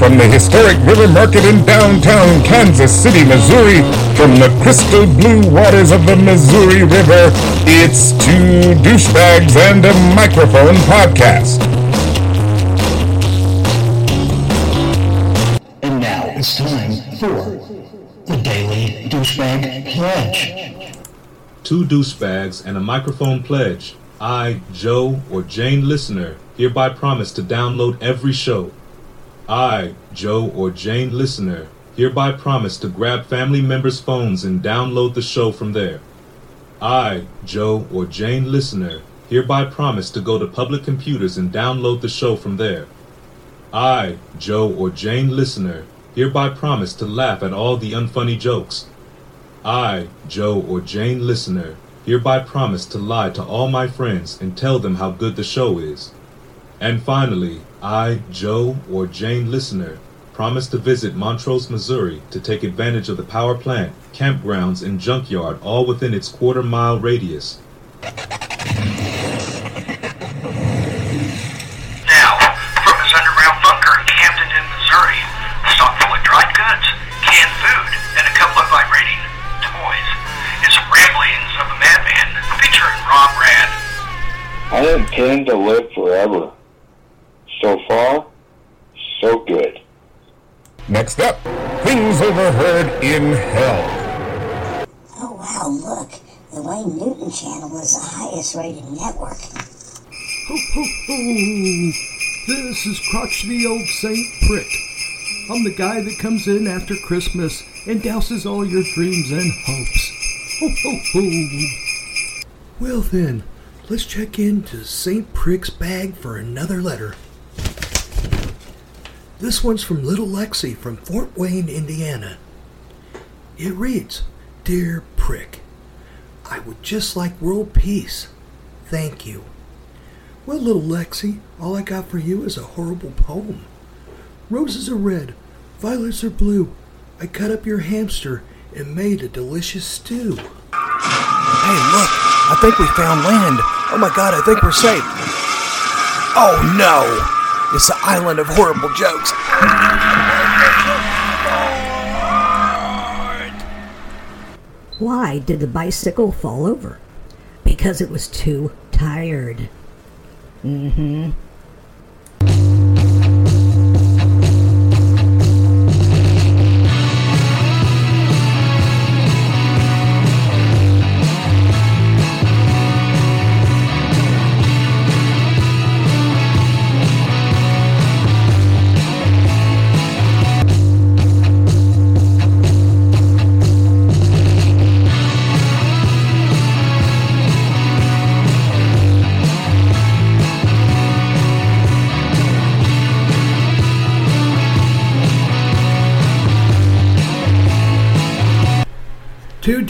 from the historic River Market in downtown Kansas City, Missouri, from the crystal blue waters of the Missouri River, it's Two Douchebags and a Microphone podcast. And now it's time for the Daily Douchebag Pledge. Two douchebags and a microphone pledge. I, Joe, or Jane listener, hereby promise to download every show. I, Joe, or Jane listener, hereby promise to grab family members' phones and download the show from there. I, Joe, or Jane listener, hereby promise to go to public computers and download the show from there. I, Joe, or Jane listener, hereby promise to laugh at all the unfunny jokes. I, Joe, or Jane listener, hereby promise to lie to all my friends and tell them how good the show is. And finally, I, Joe, or Jane listener, promise to visit Montrose, Missouri to take advantage of the power plant, campgrounds, and junkyard all within its quarter mile radius. Now, from his underground bunker in Camden, Missouri, stocked full of dried goods, canned food, and a couple of vibrating toys, it's Ramblings of a Madman, featuring Rob Rad. I intend to live forever. So far, so good. Next up, things overheard in hell. Oh wow, look. The Wayne Newton channel is the highest rated network. Ho, ho, ho! This is crotchety old Saint Prick. I'm the guy that comes in after Christmas and douses all your dreams and hopes. Ho, ho, ho! Well then, let's check into Saint Prick's bag for another letter. This one's from Little Lexi from Fort Wayne, Indiana. It reads Dear Prick, I would just like world peace. Thank you. Well, little Lexi, all I got for you is a horrible poem. Roses are red, violets are blue. I cut up your hamster and made a delicious stew. Hey, look, I think we found land. Oh my god, I think we're safe. Oh no! It's the island of horrible jokes. Why did the bicycle fall over? Because it was too tired. Mm-hmm. Two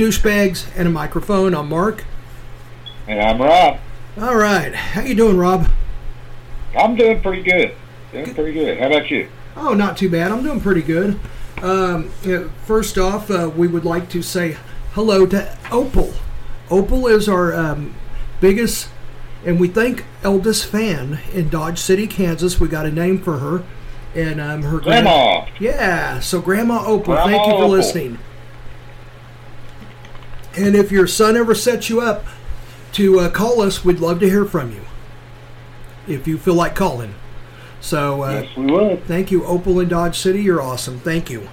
douchebags and a microphone. I'm Mark. And I'm Rob. All right, how you doing, Rob? I'm doing pretty good. Doing pretty good. How about you? Oh, not too bad. I'm doing pretty good. Um, first off, uh, we would like to say hello to Opal. Opal is our um, biggest and we think eldest fan in Dodge City, Kansas. We got a name for her, and um, her grand- Grandma. yeah, so Grandma Opal, Grandma thank you for Opal. listening. And if your son ever sets you up to uh, call us, we'd love to hear from you. If you feel like calling. So uh, Yes, we would. thank you, Opal in Dodge City. You're awesome. Thank you.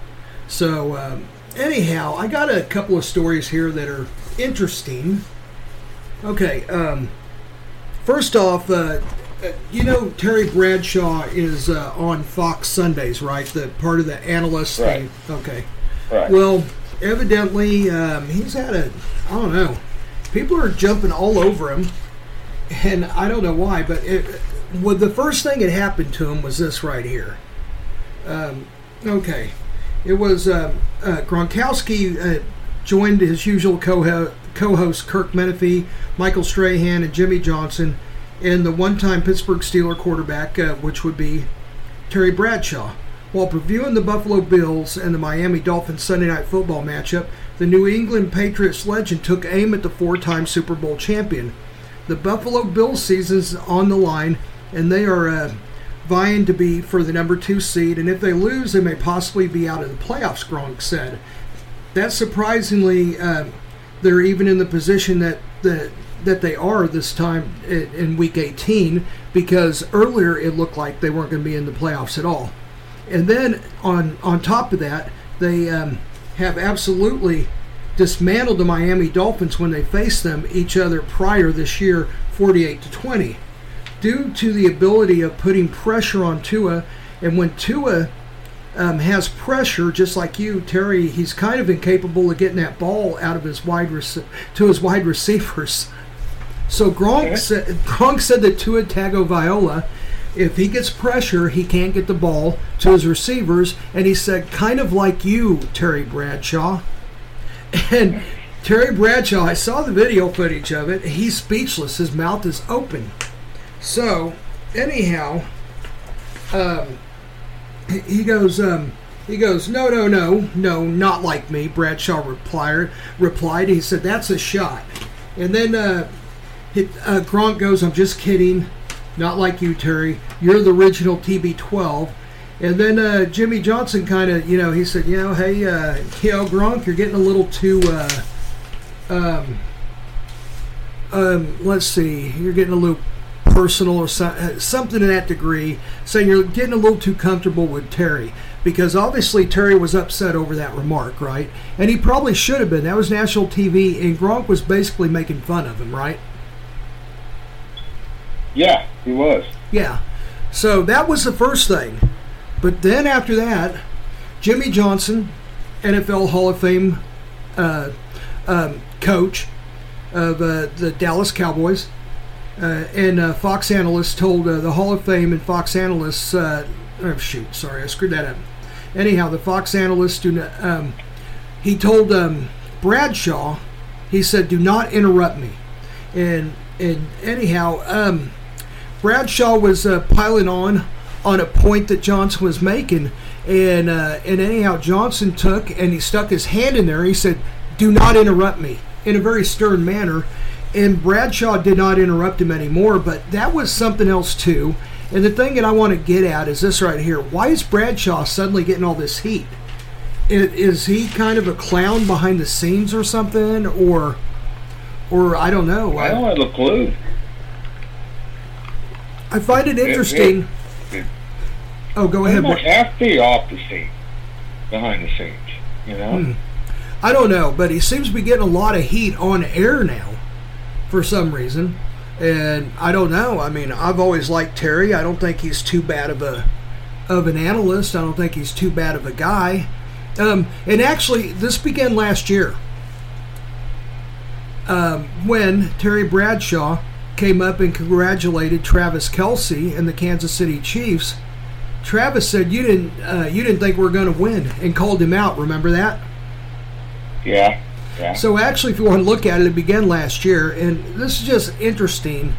So um, anyhow, I got a couple of stories here that are interesting. Okay. Um, first off, uh, uh, you know Terry Bradshaw is uh, on Fox Sundays, right? The part of the analyst. Right. thing. Okay. Right. Well, evidently, um, he's had a, I don't know, people are jumping all over him, and I don't know why, but it, well, the first thing that happened to him was this right here. Um, okay, it was uh, uh, Gronkowski uh, joined his usual co co-host Curt Menefee, Michael Strahan, and Jimmy Johnson and the one-time Pittsburgh Steeler quarterback, uh, which would be Terry Bradshaw. While previewing the Buffalo Bills and the Miami Dolphins Sunday night football matchup, the New England Patriots legend took aim at the four time Super Bowl champion. The Buffalo Bills season's on the line, and they are uh, vying to be for the number two seed, and if they lose, they may possibly be out of the playoffs. Gronk said. That's surprisingly, uh, they're even in the position that that that they are this time in, in Week 18, because earlier it looked like they weren't going to be in the playoffs at all. And then on on top of that, they um, have absolutely dismantled the Miami Dolphins when they faced them each other prior this year, 48 to 20, due to the ability of putting pressure on Tua. And when Tua um, has pressure, just like you, Terry, he's kind of incapable of getting that ball out of his wide rec- to his wide receivers. So Gronk, said, Gronk said that Tua Tagovailoa, if he gets pressure, he can't get the ball to his receivers, and he said, kind of like you, Terry Bradshaw. And Terry Bradshaw, I saw the video footage of it. He's speechless. His mouth is open. So, anyhow, um, he- goes, um, he goes, no, no, no, no, not like me. Bradshaw replied. Replied. He said, that's a shot. And then uh, he, uh, Gronk goes, I'm just kidding. Not like you, Terry. You're the original TB12. And then uh, Jimmy Johnson kind of, you know, he said, you know, hey, uh, you know, Gronk, you're getting a little too, uh, um, um, let's see, you're getting a little personal or so, uh, something in that degree, saying you're getting a little too comfortable with Terry. Because obviously Terry was upset over that remark, right? And he probably should have been. That was national TV, and Gronk was basically making fun of him, right? Yeah, he was. Yeah. So that was the first thing. But then after that, Jimmy Johnson, NFL Hall of Fame uh, um, coach of uh, the Dallas Cowboys, uh, and uh, Fox analysts told uh, the Hall of Fame and Fox analysts, uh, oh shoot, sorry, I screwed that up. Anyhow, the Fox not, um, he told um, Bradshaw, he said, "Do not interrupt me." And and anyhow, um, Bradshaw was uh, piling on on a point that Johnson was making, and uh, and anyhow Johnson took and he stuck his hand in there. He said, "Do not interrupt me," in a very stern manner. And Bradshaw did not interrupt him anymore. But that was something else too. And the thing that I want to get at is this right here: Why is Bradshaw suddenly getting all this heat? Is he kind of a clown behind the scenes or something, or or I don't know. I don't have a clue. I find it interesting. it- oh, go ahead. have to be off the scene, behind the scenes. You know. Hmm. I don't know, but he seems to be getting a lot of heat on air now, for some reason. And I don't know. I mean, I've always liked Terry. I don't think he's too bad of a of an analyst. I don't think he's too bad of a guy. Um, and actually, this began last year um, when Terry Bradshaw came up and congratulated Travis Kelce and the Kansas City Chiefs. Travis said, "You didn't, uh, you didn't think we are going to win," and called him out. Remember that? Yeah. Yeah. So actually, if you want to look at it, it began last year, and this is just interesting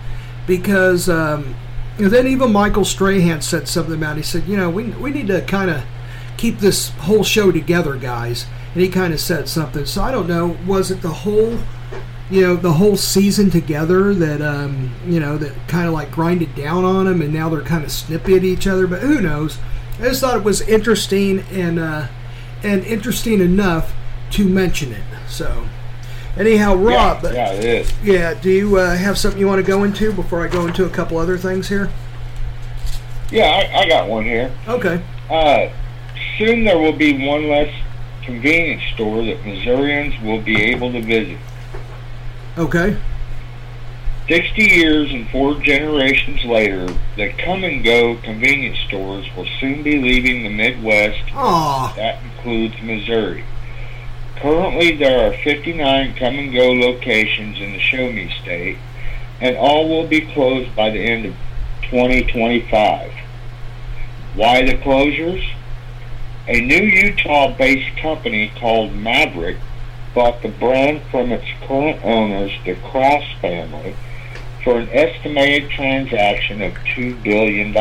because um, then even Michael Strahan said something about. It. He said, you know, we we need to kind of keep this whole show together, guys. And he kind of said something. So I don't know. Was it the whole, you know, the whole season together that um, you know that kind of like grinded down on them, and now they're kind of snippy at each other. But who knows? I just thought it was interesting and uh, and interesting enough to mention it. So, anyhow, Rob, yeah, yeah, it is. yeah, do you uh, have something you want to go into before I go into a couple other things here? Yeah, I, I got one here. Okay. Uh, soon there will be one less convenience store that Missourians will be able to visit. Okay. 60 years and four generations later, the Kum and Go convenience stores will soon be leaving the Midwest. Aw. That includes Missouri. Currently, there are 59 Kum and Go locations in the Show Me State, and all will be closed by the end of 2025. Why the closures? A new Utah based company called Maverik bought the brand from its current owners, the Krause family, for an estimated transaction of $2 billion.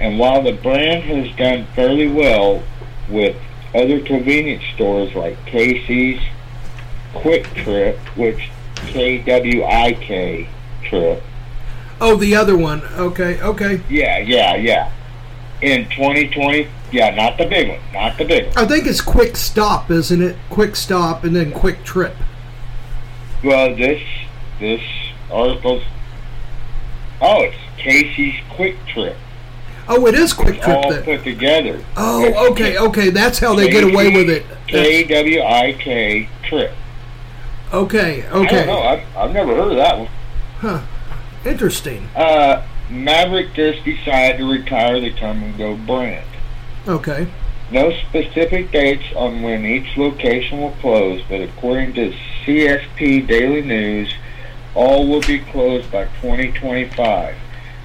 And while the brand has done fairly well with other convenience stores like Casey's, Quick Trip, which KWIK Trip, Oh, the other one. Okay, okay. Yeah, yeah, yeah. In 2020, yeah, not the big one, not the big one. I think it's Quick Stop, isn't it? Quick Stop and then Quick Trip. Well, this this article's oh, it's Casey's Quick Trip. Oh, it is Quick It's Trip all then. put together. Oh, okay, okay. That's how they get away with it. K W I K Trip. Okay, I don't know. okay. I've, I've never heard of that one. Huh. Interesting. Uh, Maverik just decided to retire the Kum and Go brand. Okay. No specific dates on when each location will close, but according to CSP Daily News, all will be closed by 2025.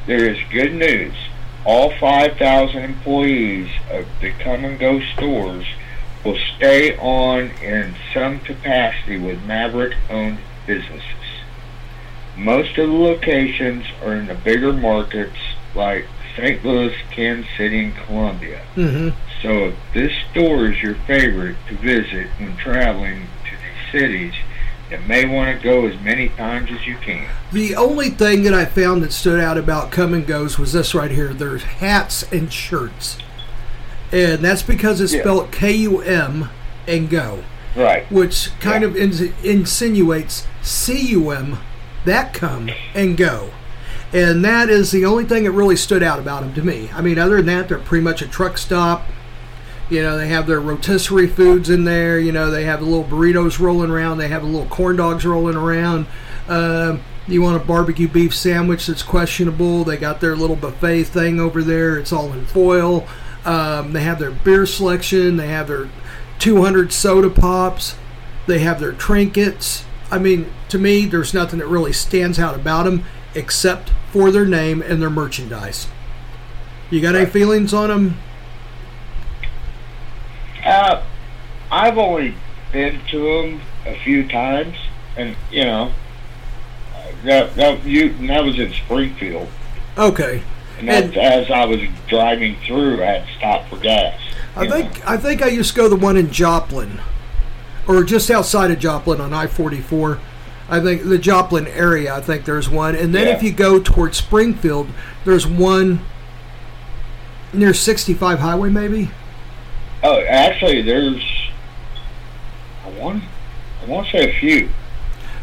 There is good news. All 5,000 employees of the Kum and Go stores will stay on in some capacity with Maverik owned businesses. Most of the locations are in the bigger markets like St. Louis, Kansas City, and Columbia. hmm So if this store is your favorite to visit when traveling to these cities, you may want to go as many times as you can. The only thing that I found that stood out about Kum and Goes was this right here. There's hats and shirts. And that's because it's Yeah. spelled K U M and Go, Right. which kind of ins- insinuates C U M, that come and go. And that is the only thing that really stood out about them to me. I mean, other than that, they're pretty much a truck stop. You know, they have their rotisserie foods in there. You know, they have the little burritos rolling around. They have the little corn dogs rolling around. Um, you want a barbecue beef sandwich that's questionable? They got their little buffet thing over there. It's all in foil. Um, they have their beer selection. They have their 200 soda pops. They have their trinkets. I mean, to me, there's nothing that really stands out about them except for their name and their merchandise. You got any feelings on them? Uh, I've only been to them a few times, and you know, that that you that was in Springfield, Okay. and And- as I was driving through, I had to stop for gas. I you know. think I think I used to go to the one in Joplin, or just outside of Joplin on I-44. I think the Joplin area. I think there's one, and then Yeah. if you go towards Springfield, there's one near 65 Highway, maybe. Oh, actually, there's I want I want to say a few,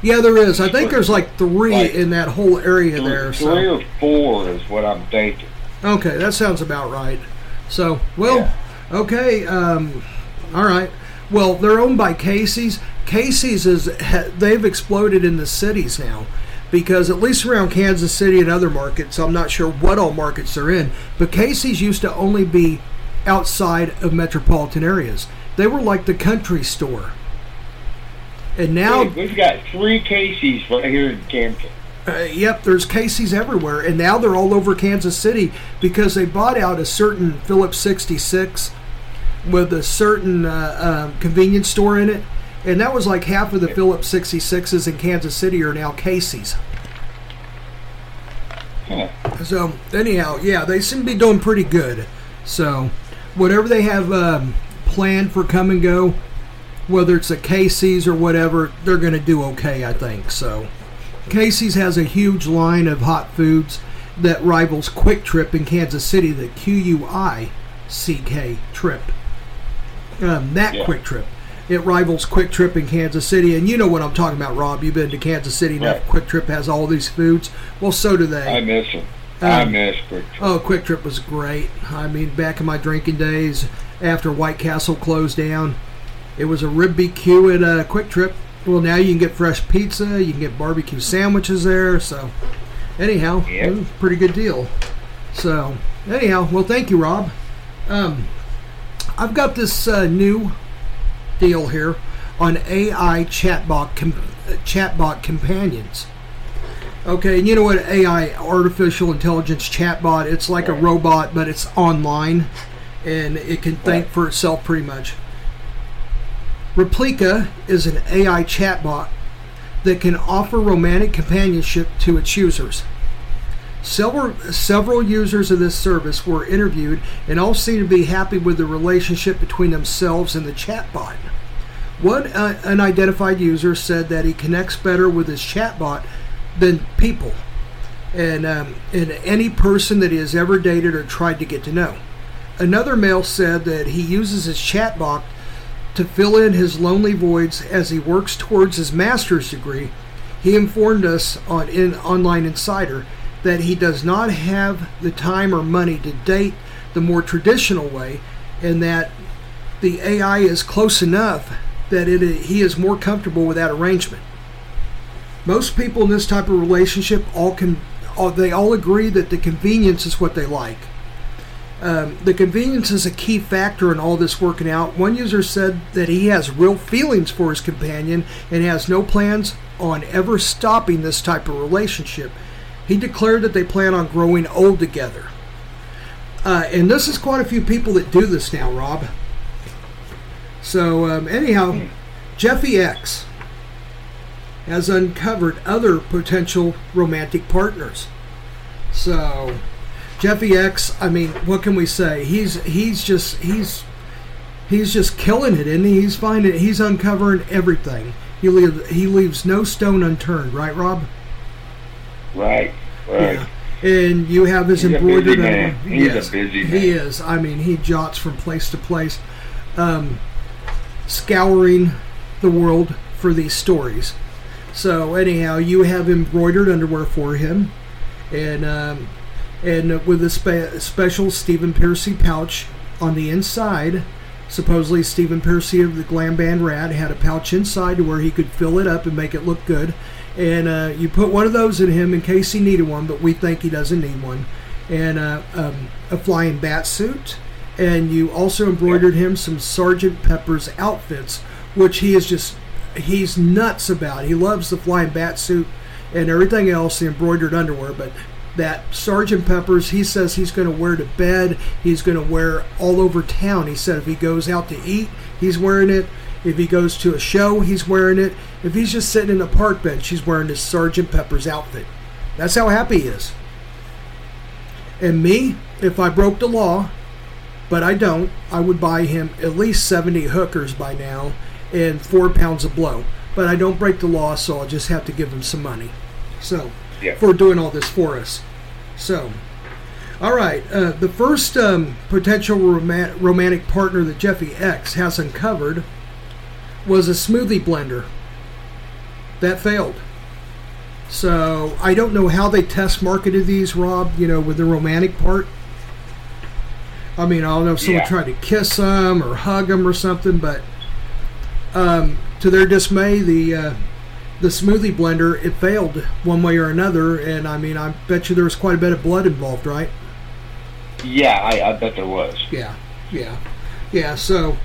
Yeah, there is. I think there's like three Like, in that whole area three, there. three or four is what I'm thinking. Okay, that sounds about right. So, well, okay, um, all right. Well, they're owned by Casey's. Casey's is ha- they've exploded in the cities now because at least around Kansas City and other markets, I'm not sure what all markets they're in, but Casey's used to only be outside of metropolitan areas. They were like the country store. And now we've got three Casey's right here in Camden. uh, yep, there's Casey's everywhere, and now they're all over Kansas City because they bought out a certain Phillips 66 with a certain uh, um, convenience store in it, and that was like half of the Phillips 66s in Kansas City are now Casey's. Huh. So anyhow, yeah, they seem to be doing pretty good. So whatever they have um, planned for Kum and Go, whether it's a Casey's or whatever, they're going to do okay, I think. So Casey's has a huge line of hot foods that rivals Quick Trip in Kansas City, the Q U I C K Trip. Um, that Yeah. Quick Trip. It rivals Quick Trip in Kansas City, and you know what I'm talking about, Rob. You've been to Kansas City. Right. Quick Trip has all these foods. Well, so do they. I miss them. I Um, miss Quick Trip. Oh, Quick Trip was great. I mean, back in my drinking days, after White Castle closed down, it was a rib BQ at uh, Quick Trip. Well, now you can get fresh pizza, you can get barbecue sandwiches there. So, anyhow, Yep. it was a pretty good deal. So, anyhow, well, thank you, Rob. Um, I've got this uh, new deal here on AI chatbot com- chatbot companions. Okay, and you know what AI artificial intelligence chatbot? It's like a robot, but it's online, and it can think for itself pretty much. Replika is an AI chatbot that can offer romantic companionship to its users. Several several users of this service were interviewed, and all seem to be happy with the relationship between themselves and the chatbot. One uh, unidentified user said that he connects better with his chatbot than people. and um, and any person that he has ever dated or tried to get to know. Another male said that he uses his chatbot to fill in his lonely voids as he works towards his master's degree. He informed us on in Online Insider that he does not have the time or money to date the more traditional way, and that the AI is close enough that it, he is more comfortable with that arrangement. Most people in this type of relationship all can all, they all agree that the convenience is what they like. Um, the convenience is a key factor in all this working out. One user said that he has real feelings for his companion and has no plans on ever stopping this type of relationship. He declared that they plan on growing old together. Uh, and this is quite a few people that do this now, Rob. So, um, anyhow, Jeffy X has uncovered other potential romantic partners. So, Jeffy X, I mean, what can we say? He's he's just he's he's just killing it, and he? he's finding he's uncovering everything. He leaves he leaves no stone unturned, right, Rob? Right. Right. Yeah. And you have his He's a embroidered. busy man. He's a yes, busy He man. is. I mean, he jots from place to place, um, scouring the world for these stories. So anyhow, you have embroidered underwear for him, and um, and with a spe- special Stephen Pearcy pouch on the inside. Supposedly, Stephen Pearcy of the glam band Ratt had a pouch inside to where he could fill it up and make it look good. And uh, you put one of those in him in case he needed one, but we think he doesn't need one. And uh, um, a flying bat suit. And you also embroidered him some Sergeant Pepper's outfits, which he is just, he's nuts about. He loves the flying bat suit and everything else, the embroidered underwear, but that Sergeant Pepper's, he says he's going to wear to bed. He's going to wear all over town. He said if he goes out to eat, he's wearing it. If he goes to a show, he's wearing it. If he's just sitting in a park bench, he's wearing his Sergeant Pepper's outfit. That's how happy he is. And me, if I broke the law, but I don't, I would buy him at least 70 hookers by now and four pounds of blow. But I don't break the law, so I'll just have to give him some money. So, Yeah. for doing all this for us. So, all right. Uh, the first um, potential roma- romantic partner that Jeffy X has uncovered was a smoothie blender. That failed. So I don't know how they test marketed these, Rob. You know, with the romantic part. I mean, I don't know if someone Yeah. tried to kiss them or hug them or something, but um, to their dismay, the uh, the smoothie blender it failed one way or another. And I mean, I bet you there was quite a bit of blood involved, right? Yeah, I, I bet there was. Yeah, yeah, yeah. So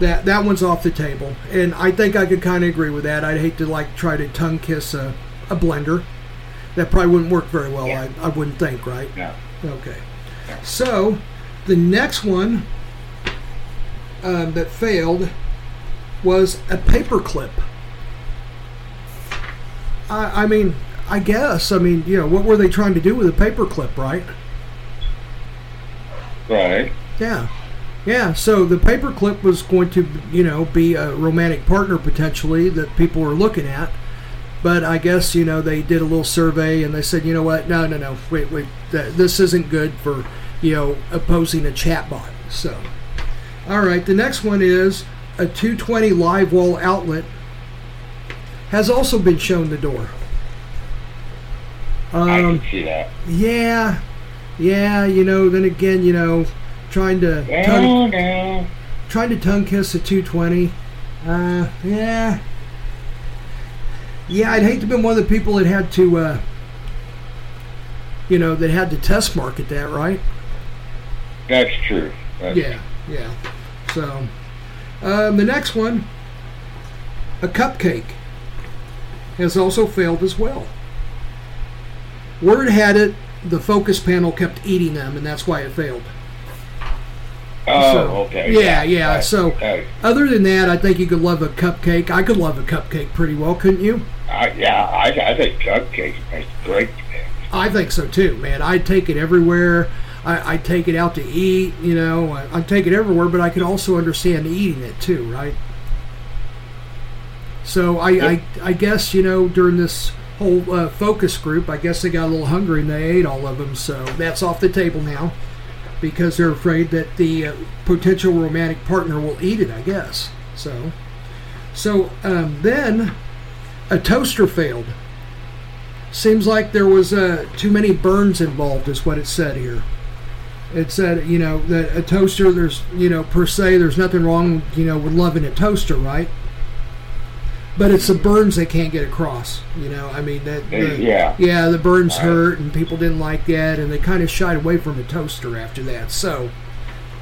that that one's off the table, and I think I could kind of agree with that. I'd hate to like try to tongue kiss a, a blender. That probably wouldn't work very well. Yeah. I, I wouldn't think, right? No. Okay. So the next one um, that failed was a paper clip. I, I mean, I guess. I mean, you know, what were they trying to do with a paper clip, right? Right. Yeah. Yeah, so the paperclip was going to, you know, be a romantic partner potentially that people were looking at. But I guess, you know, they did a little survey and they said, you know what, no, no, no, wait, wait, th- this isn't good for, you know, opposing a chatbot. So, all right, the next one is a 220 live wall outlet has also been shown the door. I Um, can see that. yeah, yeah. You know, then again, you know, trying to tongue, trying to tongue kiss a 220. Uh, yeah, yeah. I'd hate to be one of the people that had to, uh, you know, that had to test market that, right? That's true. That's Yeah, yeah. So, um, the next one, a cupcake, has also failed as well. Word had it the focus panel kept eating them, and that's why it failed. Oh, So, okay. yeah, yeah, Right. so-. Other than that, I think you could love a cupcake. I could love a cupcake pretty well, couldn't you? I, yeah, I, I think cupcakes make great. I think so too, man. I'd take it everywhere. I, I'd take it out to eat, you know. I- I'd take it everywhere, but I could also understand eating it too, right? So I, I, I guess you know during this whole uh, focus group. I guess they got a little hungry and they ate all of them, so that's off the table now because they're afraid that the uh, potential romantic partner will eat it. I guess so. So um, then a toaster failed. Seems like there was uh, too many burns involved, is what it said here. It said, you know, that a toaster, there's, you know, per se, there's nothing wrong, you know, with loving a toaster, right? But it's the burns they can't get across, you know. I mean, that, the, yeah. yeah, the burns Right. hurt, and people didn't like that, and they kind of shied away from a toaster after that. So,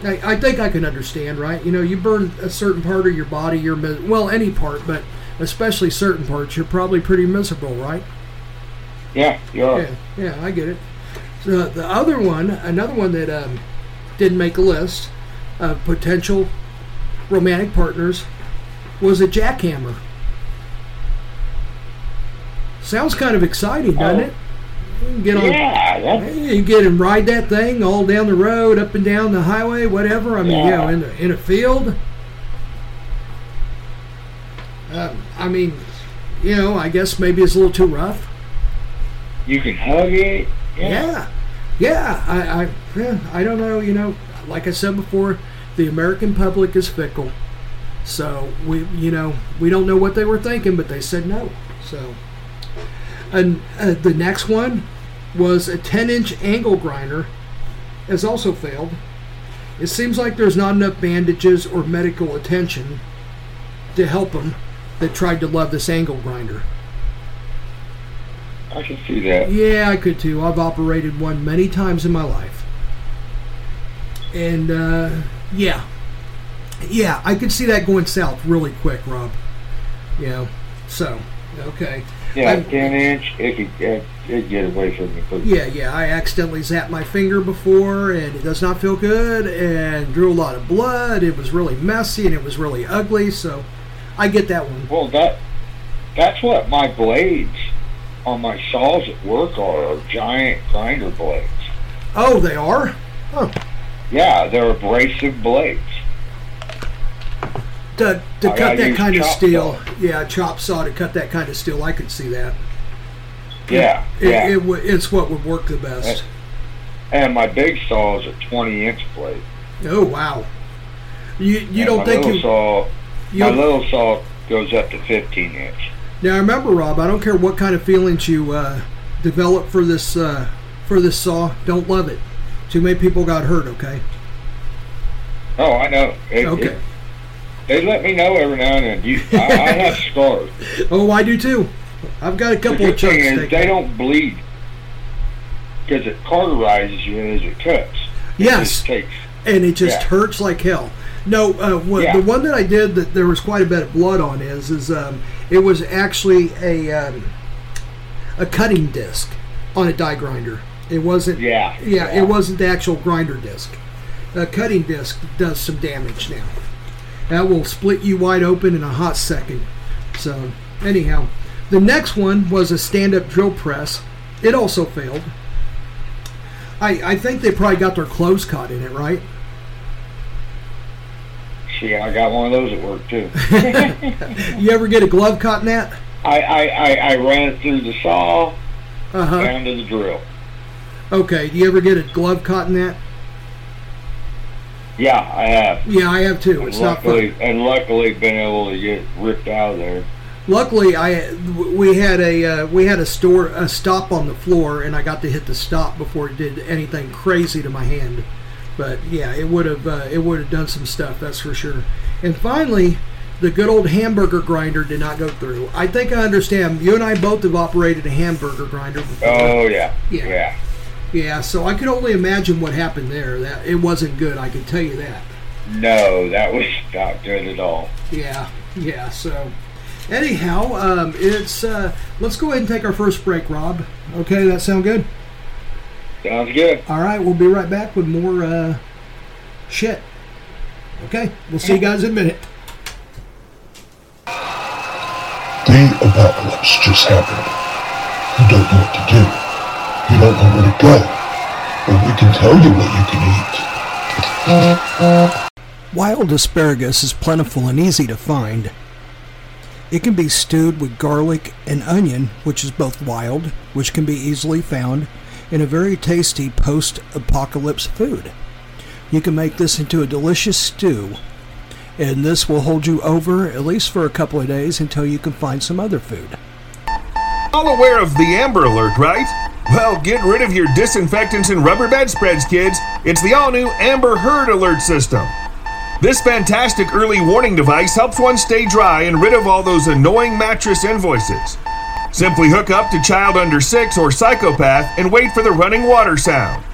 I, I think I can understand, right? You know, you burn a certain part of your body, you're mis- well, any part, but especially certain parts, you're probably pretty miserable, right? Yeah. Yeah, yeah, I get it. So the other one, another one that um, didn't make a list of potential romantic partners was a jackhammer. Sounds kind of exciting, doesn't Oh. it? You can get on, Yeah, you get and ride that thing all down the road, up and down the highway, whatever. I mean, you know, in the, in a field. Um, I mean, you know, I guess maybe it's a little too rough. you can hug it. Yeah, yeah. I, I, yeah, I don't know. You know, like I said before, the American public is fickle. So we, you know, we don't know what they were thinking, but they said no. So, and uh, the next one was a 10-inch angle grinder, has also failed. It seems like there's not enough bandages or medical attention to help them that tried to love this angle grinder. I can see that. Yeah, I could too. I've operated one many times in my life. And uh, yeah, yeah, I could see that going south really quick, Rob. You know, so okay. Yeah, I- ten inch. It could it, get away from me. Yeah, yeah. I accidentally zapped my finger before, and it does not feel good, and drew a lot of blood. It was really messy, and it was really ugly. So, I get that one. Well, that that's what my blades on my saws at work are, are giant grinder blades. Oh, they are. Oh, Yeah, they're abrasive blades. To, to I cut that kind of steel. saw. Yeah, chop saw to cut that kind of steel. I could see that. Yeah, It, yeah. it, w- it's what would work the best. and my big saw is a twenty inch blade. Oh wow! You you And don't my think little you, saw you my little saw goes up to fifteen inch. now remember Rob? I don't care what kind of feelings you uh, develop for this uh, for this saw. Don't love it. Too many people got hurt. Okay. Oh, I know. It, Okay. They let me know every now and then. You, I, I have scars. Oh, I do too. I've got a couple of chunks. is they don't bleed because it cauterizes you as it cuts. It Yes. and it just Yeah. hurts like hell. No, uh, what, Yeah. the one that I did that there was quite a bit of blood on is is um, it was actually a um, a cutting disc on a die grinder. It wasn't. Yeah, Yeah, yeah. it wasn't the actual grinder disc. A cutting disc does some damage now. That will split you wide open in a hot second. So anyhow, the next one was a stand-up drill press. It also failed. I, I think they probably got their clothes caught in it, right? See, I got one of those at work too. You ever get a glove caught in that? I, I, I, I ran it through the saw Uh huh. down to the drill. Okay. Do you ever get a glove caught in that? Yeah, I have. Yeah, I have too. And It's not luckily, fun. and luckily, been able to get ripped out of there. Luckily, I we had a uh, we had a store a stop on the floor, and I got to hit the stop before it did anything crazy to my hand. But yeah, it would have uh, it would have done some stuff. That's for sure. And finally, the good old hamburger grinder did not go through. I think I understand. You and I both have operated a hamburger grinder before. Oh yeah, Yeah. yeah. Yeah, so I could only imagine what happened there. That it wasn't good. I can tell you that. No, that was not good at all. Yeah, yeah. So, anyhow, um, it's uh, let's go ahead and take our first break, Rob. Okay, that sound good? Sounds good. All right, we'll be right back with more uh, shit. Okay, we'll see you guys in a minute. The apocalypse just happened. You don't know what to do. You don't know where to go. But we can tell you what you can eat. Wild asparagus is plentiful and easy to find. It can be stewed with garlic and onion, which is both wild, which can be easily found, and a very tasty post apocalypse food. You can make this into a delicious stew, and this will hold you over at least for a couple of days until you can find some other food. All aware of the Amber Alert, right? Well, get rid of your disinfectants and rubber bedspreads, kids. It's the all new Amber Heard Alert system. This fantastic early warning device helps one stay dry and rid of all those annoying mattress invoices. Simply hook up to Child Under 6 or Psychopath and wait for the running water sound.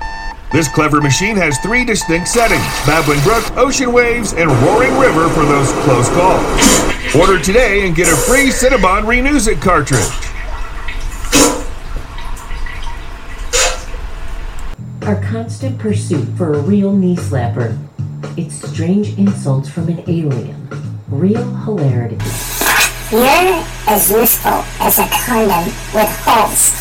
This clever machine has three distinct settings Babbling Brook, Ocean Waves, and Roaring River for those close calls. Order today and get a free Cinnabon Renews It cartridge. Our constant pursuit for a real knee slapper it's strange insults from an alien. Real hilarity. You're as useful as a condom with holes.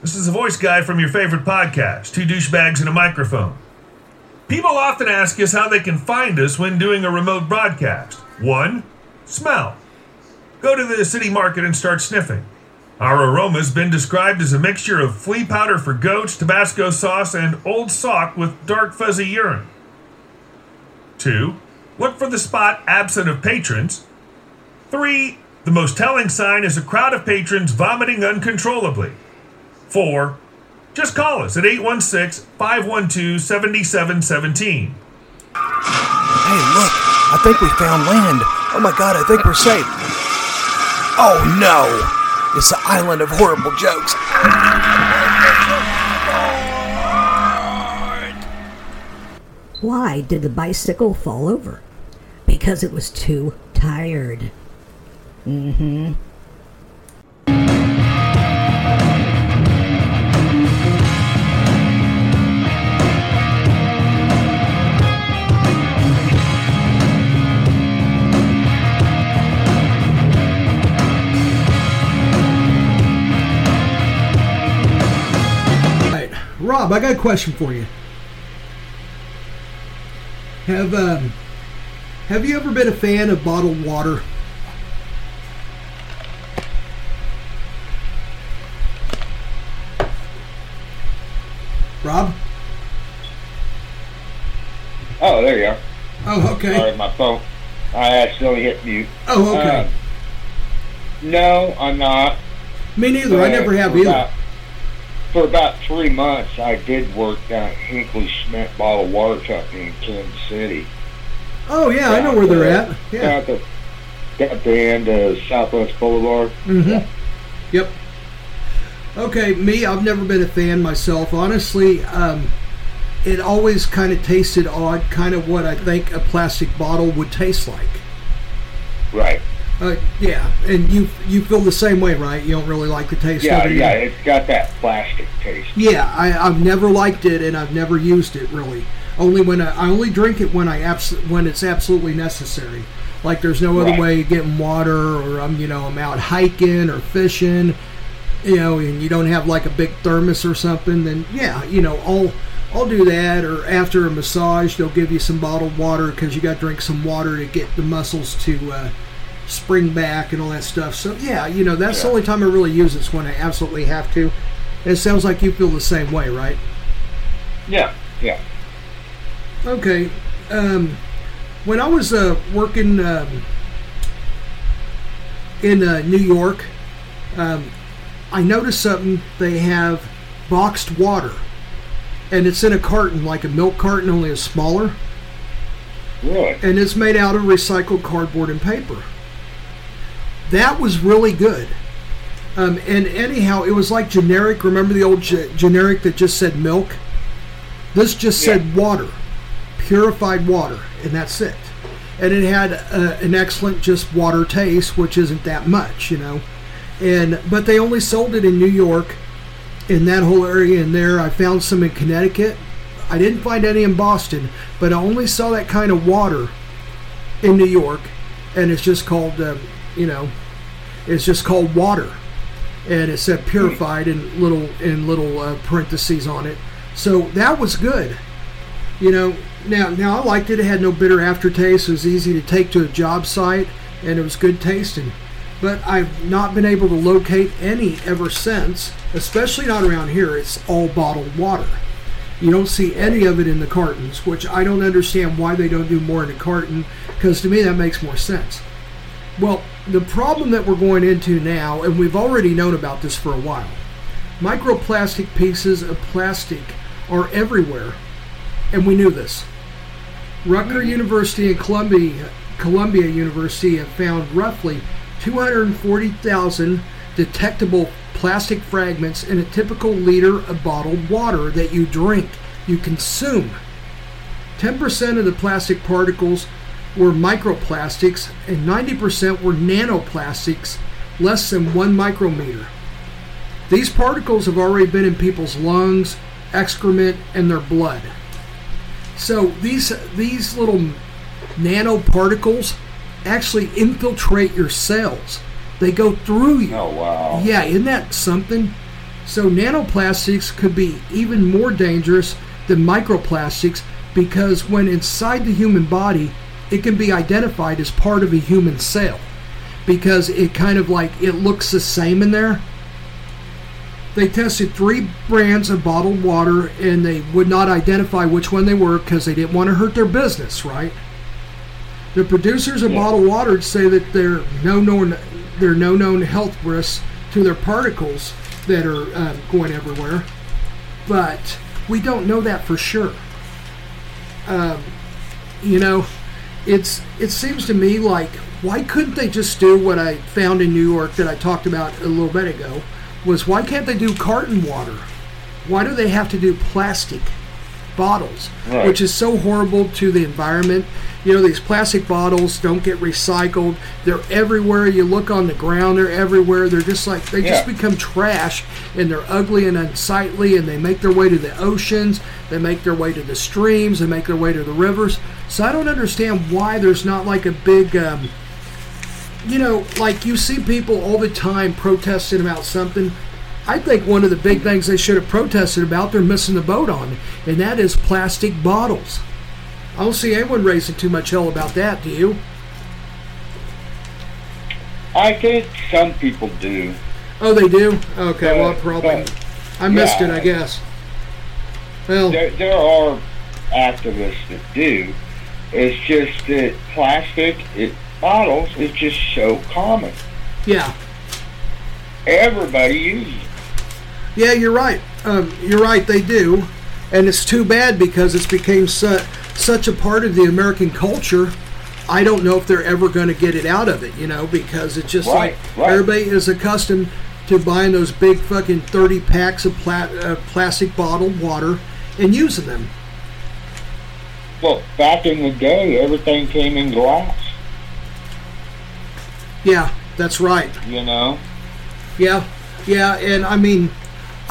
This is the voice guy from your favorite podcast, Two Douchebags and a Microphone. People often ask us how they can find us when doing a remote broadcast. One, smell. Go to the city market and start sniffing. Our aroma has been described as a mixture of flea powder for goats, Tabasco sauce, and old sock with dark fuzzy urine. 2. Look for the spot absent of patrons. 3. The most telling sign is a crowd of patrons vomiting uncontrollably. 4. Just call us at 816 512 7717. Hey, look, I think we found land. Oh my god, I think we're safe. Oh no! It's the island of horrible jokes. Why did the bicycle fall over? Because it was too tired. Mm hmm. Rob, I got a question for you. Have um, have you ever been a fan of bottled water? Rob? Oh, there you are. Oh, okay. Sorry, my phone. I accidentally hit mute. Oh, okay. Uh, no, I'm not. Me neither. I never have either. For about three months, I did work down at Hinkley Schmidt Bottled Water Company in Kansas City. Oh yeah, I know where they're at. Yeah. At the, at the end of Southwest Boulevard. Mm-hmm. Yep. Okay, me, I've never been a fan myself. Honestly, um, it always kind of tasted odd, kind of what I think a plastic bottle would taste like. Right. Uh, yeah, and you you feel the same way, right? You don't really like the taste Yeah, of it. yeah, either? it's got that plastic taste. Yeah, I, I've never liked it, and I've never used it really. Only when I, I only drink it when I abs- when it's absolutely necessary. Like there's no other way of getting water, or I'm you know I'm out hiking or fishing, you know, and you don't have like a big thermos or something. Then yeah, you know I'll I'll do that. Or after a massage, they'll give you some bottled water because you got to drink some water to get the muscles to uh, spring back and all that stuff. So yeah, you know that's the only time I really use it is when I absolutely have to. It sounds like you feel the same way, right? Yeah, yeah. Okay. Um, when I was uh, working um, in uh, New York, um, I noticed something. They have boxed water, and it's in a carton, like a milk carton, only a smaller, Really? and it's made out of recycled cardboard and paper. That was really good. Um, and anyhow, it was like generic. Remember the old ge- generic that just said milk? This just Yeah. said water, purified water, and that's it. And it had uh, an excellent just water taste, which isn't that much, you know. And but they only sold it in New York, in that whole area in there. I found some in Connecticut. I didn't find any in Boston, but I only saw that kind of water in New York, and it's just called, um, you know, it's just called water, and it said purified in little in little uh, parentheses on it. So that was good. You know, now now I liked it. It had no bitter aftertaste. It was easy to take to a job site, and it was good tasting. But I've not been able to locate any ever since, especially not around here. It's all bottled water. You don't see any of it in the cartons, which I don't understand why they don't do more in a carton, because to me that makes more sense. Well, the problem that we're going into now, and we've already known about this for a while, microplastic pieces of plastic are everywhere, and we knew this. Rutgers mm-hmm. University and Columbia, Columbia University have found roughly 240,000 detectable plastic fragments in a typical liter of bottled water that you drink, you consume. 10% of the plastic particles were microplastics and 90% were nanoplastics, less than one micrometer. These particles have already been in people's lungs, excrement, and their blood. So these these little nanoparticles actually infiltrate your cells. They go through you. Oh wow. Yeah, isn't that something? So nanoplastics could be even more dangerous than microplastics because when inside the human body, it can be identified as part of a human cell because it kind of like it looks the same in there. They tested three brands of bottled water and they would not identify which one they were because they didn't want to hurt their business, right? The producers of Yeah. bottled water say that there are no known there are no known health risks to their particles that are uh, going everywhere, but we don't know that for sure. Um, you know, it's it seems to me like why couldn't they just do what I found in New York that I talked about a little bit ago? Was why can't they do carton water? Why do they have to do plastic bottles, Right. which is so horrible to the environment? You know, these plastic bottles don't get recycled. They're everywhere. You look on the ground, they're everywhere. They're just like they just become trash and they're ugly and unsightly and they make their way to the oceans, they make their way to the streams, they make their way to the rivers. So I don't understand why there's not like a big um, you know, like you see people all the time protesting about something. I think one of the big things they should have protested about, they're missing the boat on, and that is plastic bottles. I don't see anyone raising too much hell about that, do you? I think some people do. Oh, they do? Okay, well, probably. but, I missed yeah. it, I guess. Well, There, there are activists that do. It's just that plastic it, bottles is just so common. yeah. Everybody uses. Yeah, you're right. Um, you're right, they do. And it's too bad because it's became su- such a part of the American culture. I don't know if they're ever going to get it out of it, you know, because it's just Right, like right. everybody is accustomed to buying those big fucking 30 packs of pla- uh, plastic bottled water and using them. Well, back in the day, everything came in glass. Yeah, that's right. You know. Yeah, yeah, and I mean,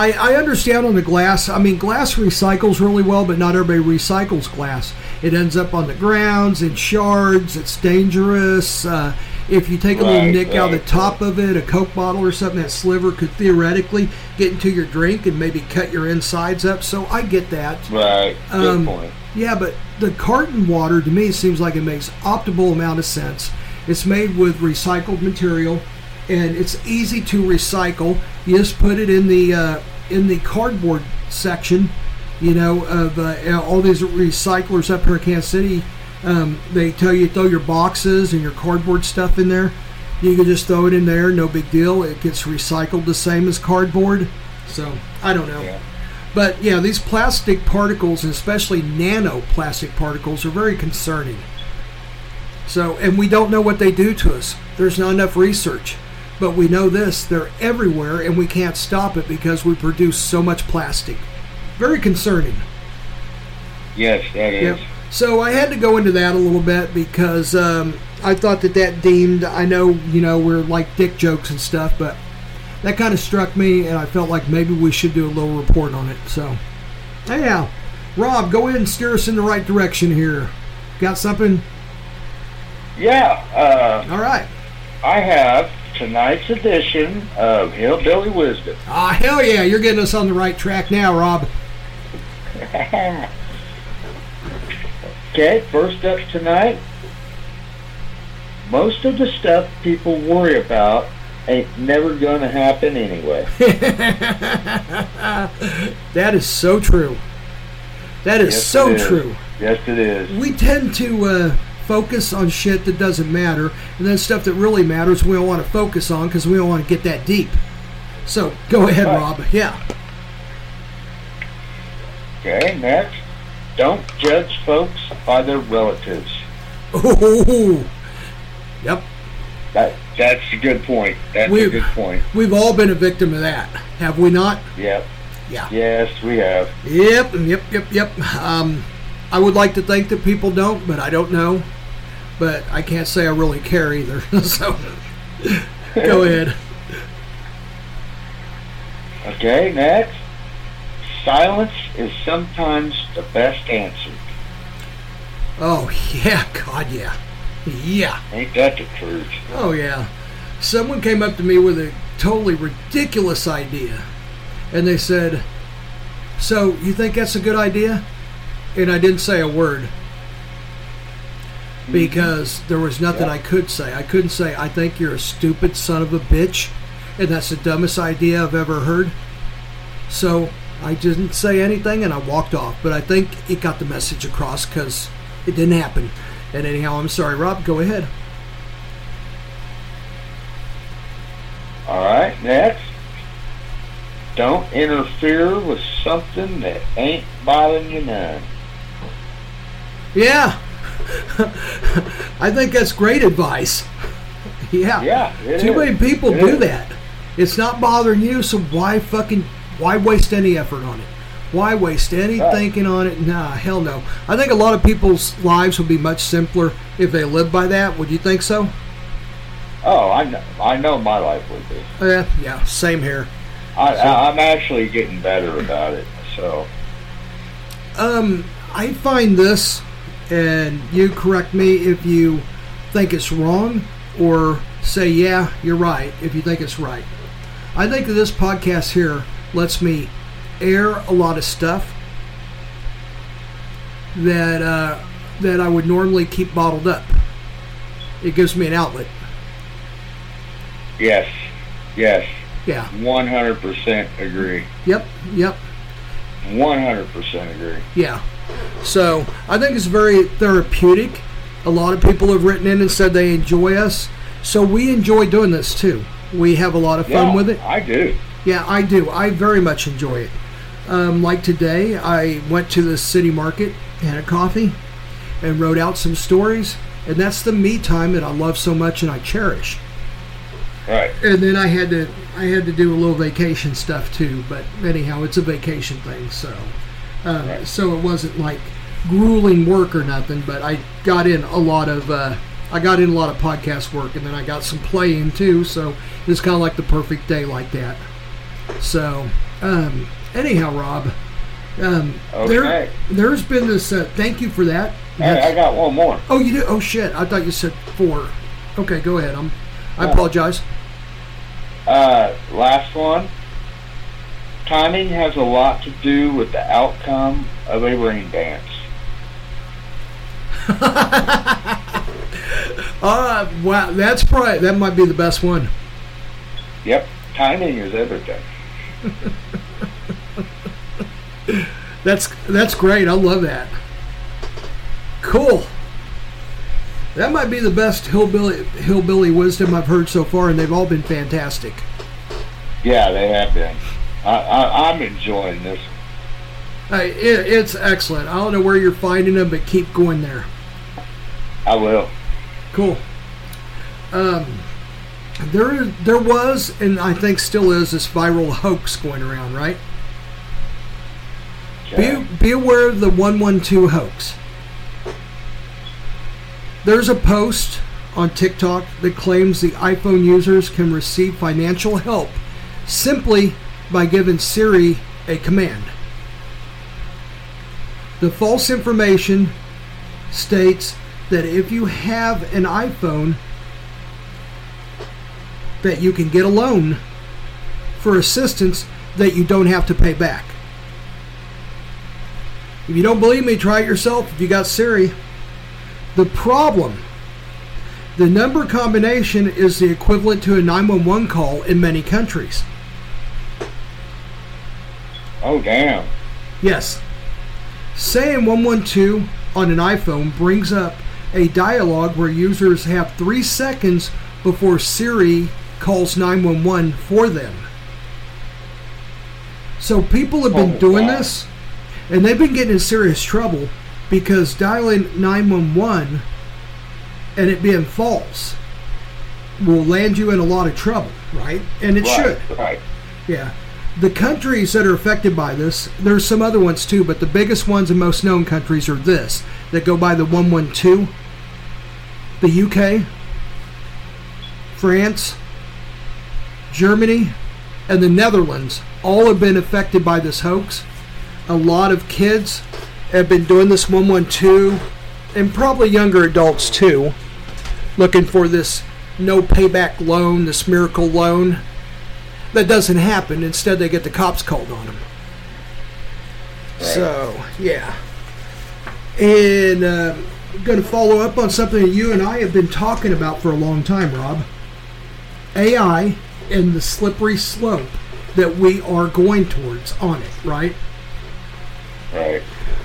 I, I understand on the glass. I mean, glass recycles really well, but not everybody recycles glass. It ends up on the grounds in shards. It's dangerous. Uh, if you take a little Right, nick out of the top of it, a Coke bottle or something, that sliver could theoretically get into your drink and maybe cut your insides up. So I get that. Right. Good Um, point. Yeah, but the carton water to me seems like it makes optimal amount of sense. It's made with recycled material, and it's easy to recycle. You just put it in the uh, in the cardboard section, you know, of uh, all these recyclers up here in Kansas City. Um, they tell you to throw your boxes and your cardboard stuff in there. You can just throw it in there, no big deal. It gets recycled the same as cardboard. So I don't know. Yeah. But yeah, these plastic particles, especially nanoplastic particles, are very concerning. So, and we don't know what they do to us. There's not enough research. But we know this they're everywhere, and we can't stop it because we produce so much plastic. Very concerning. Yes, that is. Yep. So I had to go into that a little bit because um, I thought that that deemed. I know you know we're like dick jokes and stuff, but that kind of struck me, and I felt like maybe we should do a little report on it. So, anyhow, Rob, go ahead and steer us in the right direction here. Got something? Yeah. Uh, All right. I have tonight's edition of Hillbilly Wisdom. Ah, hell yeah! You're getting us on the right track now, Rob. Okay, first up tonight. Most of the stuff people worry about ain't never gonna happen anyway. that is so true. That is Yes, so is. true. Yes, it is. We tend to uh, focus on shit that doesn't matter, and then stuff that really matters we don't want to focus on because we don't want to get that deep. So go ahead, Right. Rob. Yeah. Okay, next. Don't judge folks by their relatives. Ooh. Yep. That that's a good point. That's a We've- good point. We've all been a victim of that, have we not? Yep. Yeah. Yes, we have. Yep, yep, yep, yep. Um, I would like to think that people don't, but I don't know. But I can't say I really care either. so go ahead. Okay, next. Silence is sometimes the best answer. Oh yeah, God yeah, yeah. Ain't that the truth? Oh yeah. Someone came up to me with a totally ridiculous idea, and they said, "So you think that's a good idea?" And I didn't say a word because there was nothing I could say. I couldn't say, "I think you're a stupid son of a bitch," and that's the dumbest idea I've ever heard. So I didn't say anything, and I walked off. But I think it got the message across because it didn't happen. And anyhow, I'm sorry, Rob. Go ahead. All right, next. Don't interfere with something that ain't bothering you none. Yeah. I think that's great advice. Yeah. Yeah, Too is. many people It do is. that. It's not bothering you, so why fucking why waste any effort on it? Why waste any Right. thinking on it? Nah, hell no. I think a lot of people's lives would be much simpler if they lived by that. Would you think so? Oh, I know. I know my life would be. Yeah, yeah, same here. I, So- I, I'm actually getting better about it. So, Um, I find this, and you correct me if you think it's wrong, or say, yeah, you're right if you think it's right. I think that this podcast here lets me air a lot of stuff that uh, that I would normally keep bottled up. It gives me an outlet. yes, yes, Yeah. 100% agree. Yep. Yep. 100% agree. Yeah. So I think it's very therapeutic. A lot of people have written in and said they enjoy us. So we enjoy doing this too. We have a lot of fun Yeah, with it. I do. Yeah, I do. I very much enjoy it. Um, like today, I went to the city market, had a coffee, and wrote out some stories. And that's the me time that I love so much and I cherish. Right. And then I had to I had to do a little vacation stuff too. But anyhow, it's a vacation thing, so uh, so it wasn't like grueling work or nothing. But I got in a lot of uh, I got in a lot of podcast work, and then I got some play in too. So it's kind of like the perfect day like that. So um, anyhow, Rob, um, there Okay. there's been this. Uh, thank you for that. Hey, I got one more. Oh, you do? Oh shit! I thought you said four. Okay, go ahead. I'm. I apologize. Uh, last one. Timing has a lot to do with the outcome of a ring dance. Uh, wow, that's probably that might be the best one. Yep, timing is everything. That's that's great. I love that. Cool. That might be the best hillbilly hillbilly wisdom I've heard so far, and they've all been fantastic. Yeah, they have been. I, I, I'm enjoying this. Hey, it, it's excellent. I don't know where you're finding them, but keep going there. I will. Cool. Um, there there was, and I think still is, this viral hoax going around, right? Be, be aware of the 112 hoax. There's a post on TikTok that claims the iPhone users can receive financial help simply by giving Siri a command. The false information states that if you have an iPhone that you can get a loan for assistance that you don't have to pay back. If you don't believe me, try it yourself. If you got Siri, The problem the number combination is the equivalent to a 911 call in many countries. Oh, damn. Yes. Saying 112 on an iPhone brings up a dialogue where users have three seconds before Siri calls 911 for them. So people have been Oh, doing wow. this, and they've been getting in serious trouble because dialing 911 and it being false will land you in a lot of trouble, right? And it right, should. Right. Yeah. The countries that are affected by this, there's some other ones too, but the biggest ones and most known countries are this that go by the 112 the UK, France, Germany, and the Netherlands all have been affected by this hoax. A lot of kids have been doing this 112, and probably younger adults too, looking for this no payback loan, this miracle loan. That doesn't happen. Instead, they get the cops called on them. So, yeah. And uh, I'm going to follow up on something that you and I have been talking about for a long time, Rob. AI and the slippery slope that we are going towards on it, right? Right.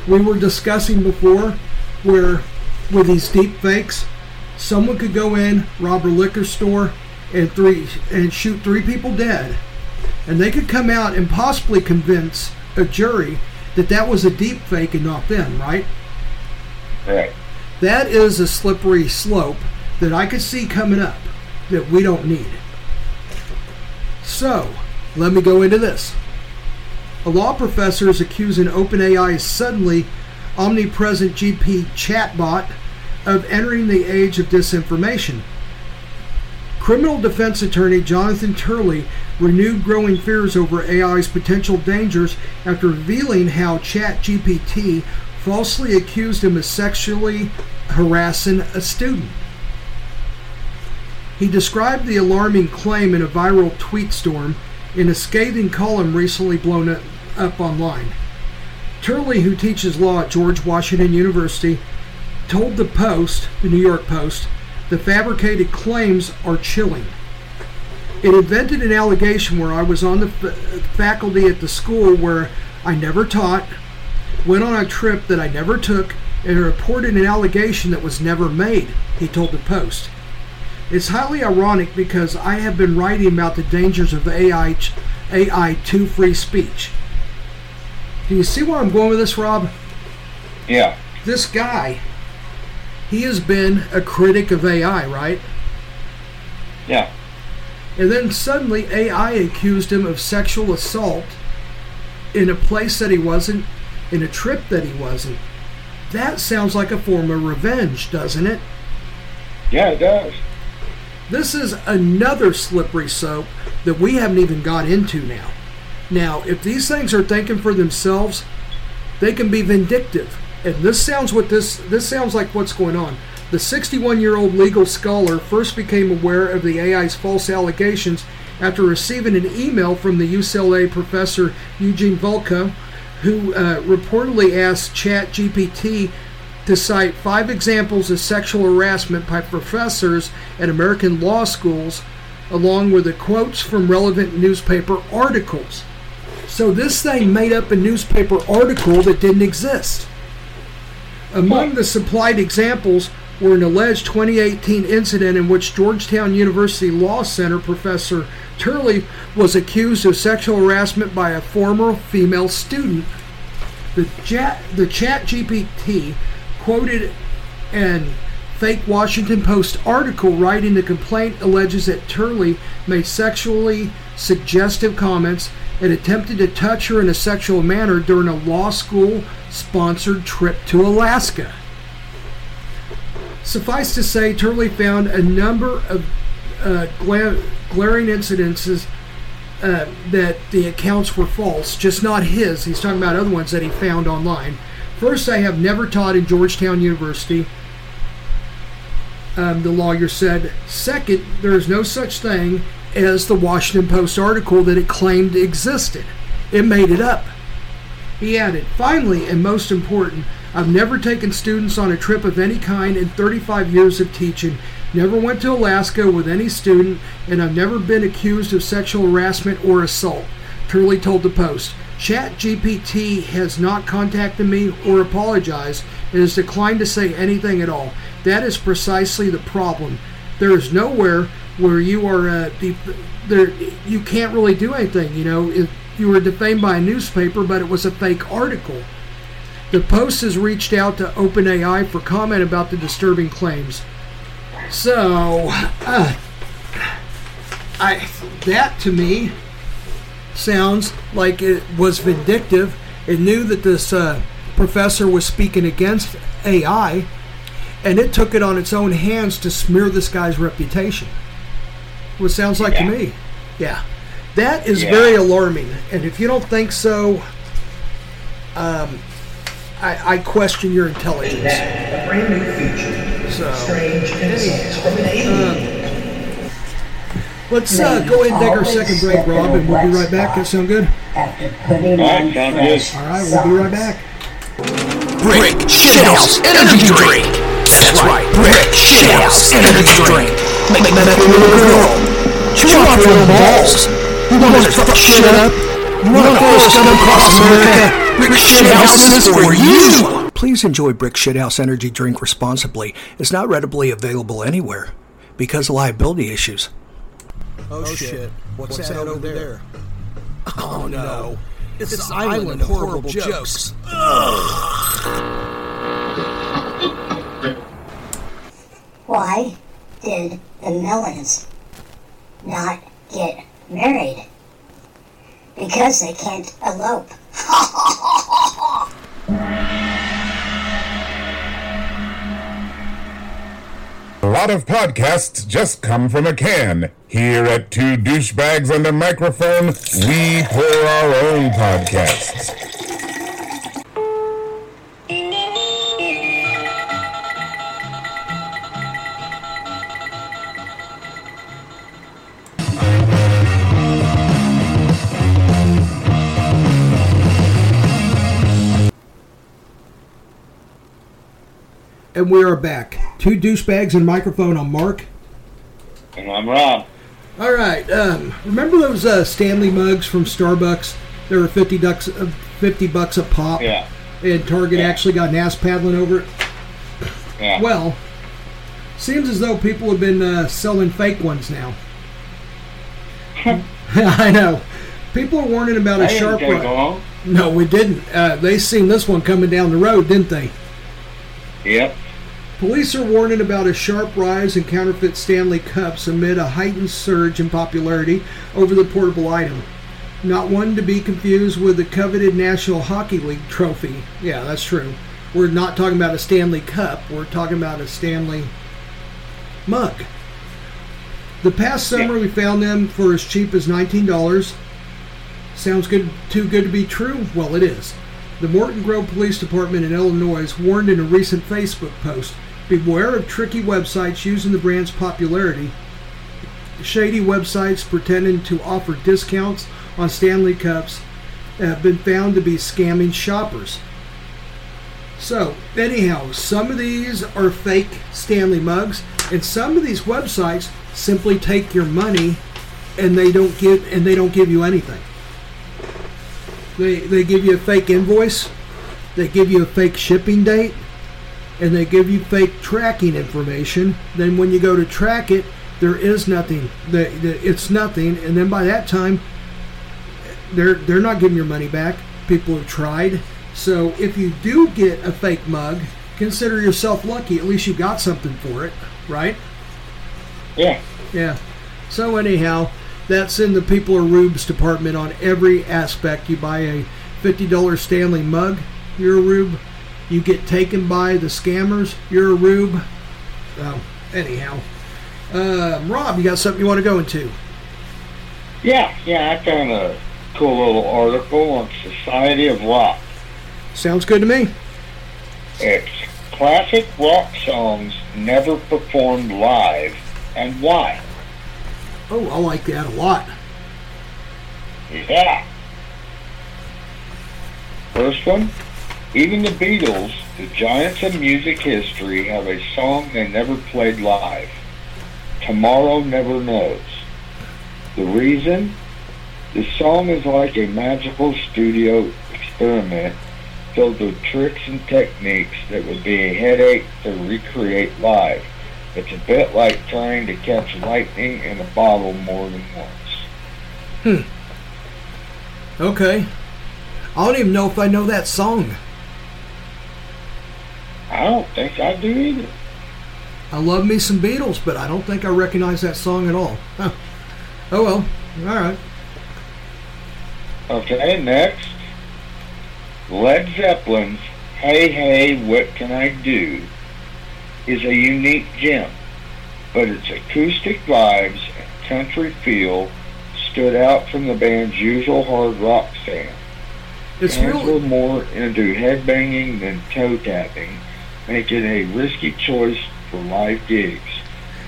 We were discussing before where with these deep fakes, someone could go in, rob a liquor store, and three and shoot three people dead, and they could come out and possibly convince a jury that that was a deep fake and not them, right? Right. That is a slippery slope that I could see coming up that we don't need. So, let me go into this. A law professor is accusing OpenAI's suddenly omnipresent GP chatbot of entering the age of disinformation. Criminal defense attorney Jonathan Turley renewed growing fears over AI's potential dangers after revealing how ChatGPT falsely accused him of sexually harassing a student. He described the alarming claim in a viral tweet storm in a scathing column recently blown up, online. Turley, who teaches law at George Washington University, told the Post, the New York Post, the fabricated claims are chilling. It invented an allegation where I was on the f- faculty at the school where I never taught, went on a trip that I never took, and reported an allegation that was never made, he told the Post. It's highly ironic because I have been writing about the dangers of AI, AI to free speech. Do you see where I'm going with this, Rob? Yeah. This guy, he has been a critic of AI, right? Yeah. And then suddenly AI accused him of sexual assault in a place that he wasn't, in a trip that he wasn't. That sounds like a form of revenge, doesn't it? Yeah, it does. This is another slippery soap that we haven't even got into now. Now, if these things are thinking for themselves, they can be vindictive. And this sounds what this this sounds like what's going on. The 61-year-old legal scholar first became aware of the AI's false allegations after receiving an email from the UCLA professor Eugene Volokh, who uh, reportedly asked ChatGPT to cite five examples of sexual harassment by professors at American law schools, along with the quotes from relevant newspaper articles. So this thing made up a newspaper article that didn't exist. Among the supplied examples were an alleged 2018 incident in which Georgetown University Law Center professor Turley was accused of sexual harassment by a former female student. The chat, the chat GPT quoted an fake Washington Post article writing the complaint alleges that Turley made sexually suggestive comments and attempted to touch her in a sexual manner during a law school sponsored trip to Alaska. Suffice to say, Turley found a number of uh, gla- glaring incidences uh, that the accounts were false, just not his. He's talking about other ones that he found online. First, I have never taught in Georgetown University. Um, the lawyer said. Second, there is no such thing as the Washington Post article that it claimed existed. It made it up. He added, finally, and most important, I've never taken students on a trip of any kind in 35 years of teaching. Never went to Alaska with any student, and I've never been accused of sexual harassment or assault. Turley told the Post. ChatGPT has not contacted me or apologized and has declined to say anything at all. That is precisely the problem. There is nowhere where you are uh, there. You can't really do anything. You know, if you were defamed by a newspaper, but it was a fake article. The Post has reached out to OpenAI for comment about the disturbing claims. So, uh, I that to me sounds like it was vindictive. It knew that this uh, professor was speaking against AI, and it took it on its own hands to smear this guy's reputation. What sounds like Yeah. to me. Yeah. That is Yeah. very alarming. And if you don't think so, um, I, I question your intelligence. A brand new feature. So, Strange insults from an alien. Let's uh, go ahead and take our second break, Rob, and we'll be right back. That sound good? After putting All on sounds good. All right, we'll be right back. Brick Shithouse Energy Drink. That's right, Brick Shithouse Energy Drink. Make make make a little girl. Chew off your little balls. You want to fuck shit up? You want to throw scum across America? Brick Shithouse is for you. Please enjoy Brick Shithouse Energy Drink responsibly. It's not readily available anywhere because of liability issues. Oh, oh shit. What's, that, over there? Oh, oh no. It's, the island of horrible jokes. Why did the Mellons not get married? Because they can't elope. A lot of podcasts just come from a can. Here at Two Douchebags and a Microphone, we pour our own podcasts. And we are back. Two douchebags and microphone on Mark. And I'm Rob. All right. Um, remember those uh, Stanley mugs from Starbucks? They were 50 bucks, uh, 50 bucks a pop. Yeah. And Target Yeah. actually got an ass paddling over it. Yeah. Well, seems as though people have been uh, selling fake ones now. I know. People are warning about a sharp. take ri- No, we didn't. Uh, they seen this one coming down the road, didn't they? Yep. Police are warning about a sharp rise in counterfeit Stanley Cups amid a heightened surge in popularity over the portable item. Not one to be confused with the coveted National Hockey League trophy. Yeah, that's true. We're not talking about a Stanley Cup, we're talking about a Stanley mug. The past summer we found them for as cheap as $19. Sounds good too good to be true? Well, it is. The Morton Grove Police Department in Illinois warned in a recent Facebook post Beware of tricky websites using the brand's popularity. Shady websites pretending to offer discounts on Stanley Cups have been found to be scamming shoppers. So, anyhow, some of these are fake Stanley mugs, and some of these websites simply take your money and they don't give and they don't give you anything. They they give you a fake invoice, they give you a fake shipping date, and they give you fake tracking information. Then when you go to track it, there is nothing. It's nothing, and then by that time, they're they're not giving your money back. People have tried. So if you do get a fake mug, consider yourself lucky. At least you got something for it, right? Yeah. Yeah. So anyhow, that's in the People or Rubes department on every aspect. You buy a $50 Stanley mug, you're a rube. You get taken by the scammers, you're a rube. Anyhow. Um, Rob, you got something you want to go into? Yeah, yeah, I found a cool little article on Society of Rock. Sounds good to me. It's classic rock songs never performed live and why. Oh, I like that a lot. Yeah. First one, even the Beatles The giants of music history have a song they never played live. Tomorrow Never Knows. The reason? The song is like a magical studio experiment filled with tricks and techniques that would be a headache to recreate live. It's a bit like trying to catch lightning in a bottle more than once. Hmm. Okay. I don't even know if I know that song. I don't think I do either. I love me some Beatles, but I don't think I recognize that song at all. Huh. Oh well. All right. Okay, next. Led Zeppelin's Hey Hey What Can I Do is a unique gem, but its acoustic vibes and country feel stood out from the band's usual hard rock sound. It's Fans really were more into headbanging than toe tapping, making a risky choice for live gigs.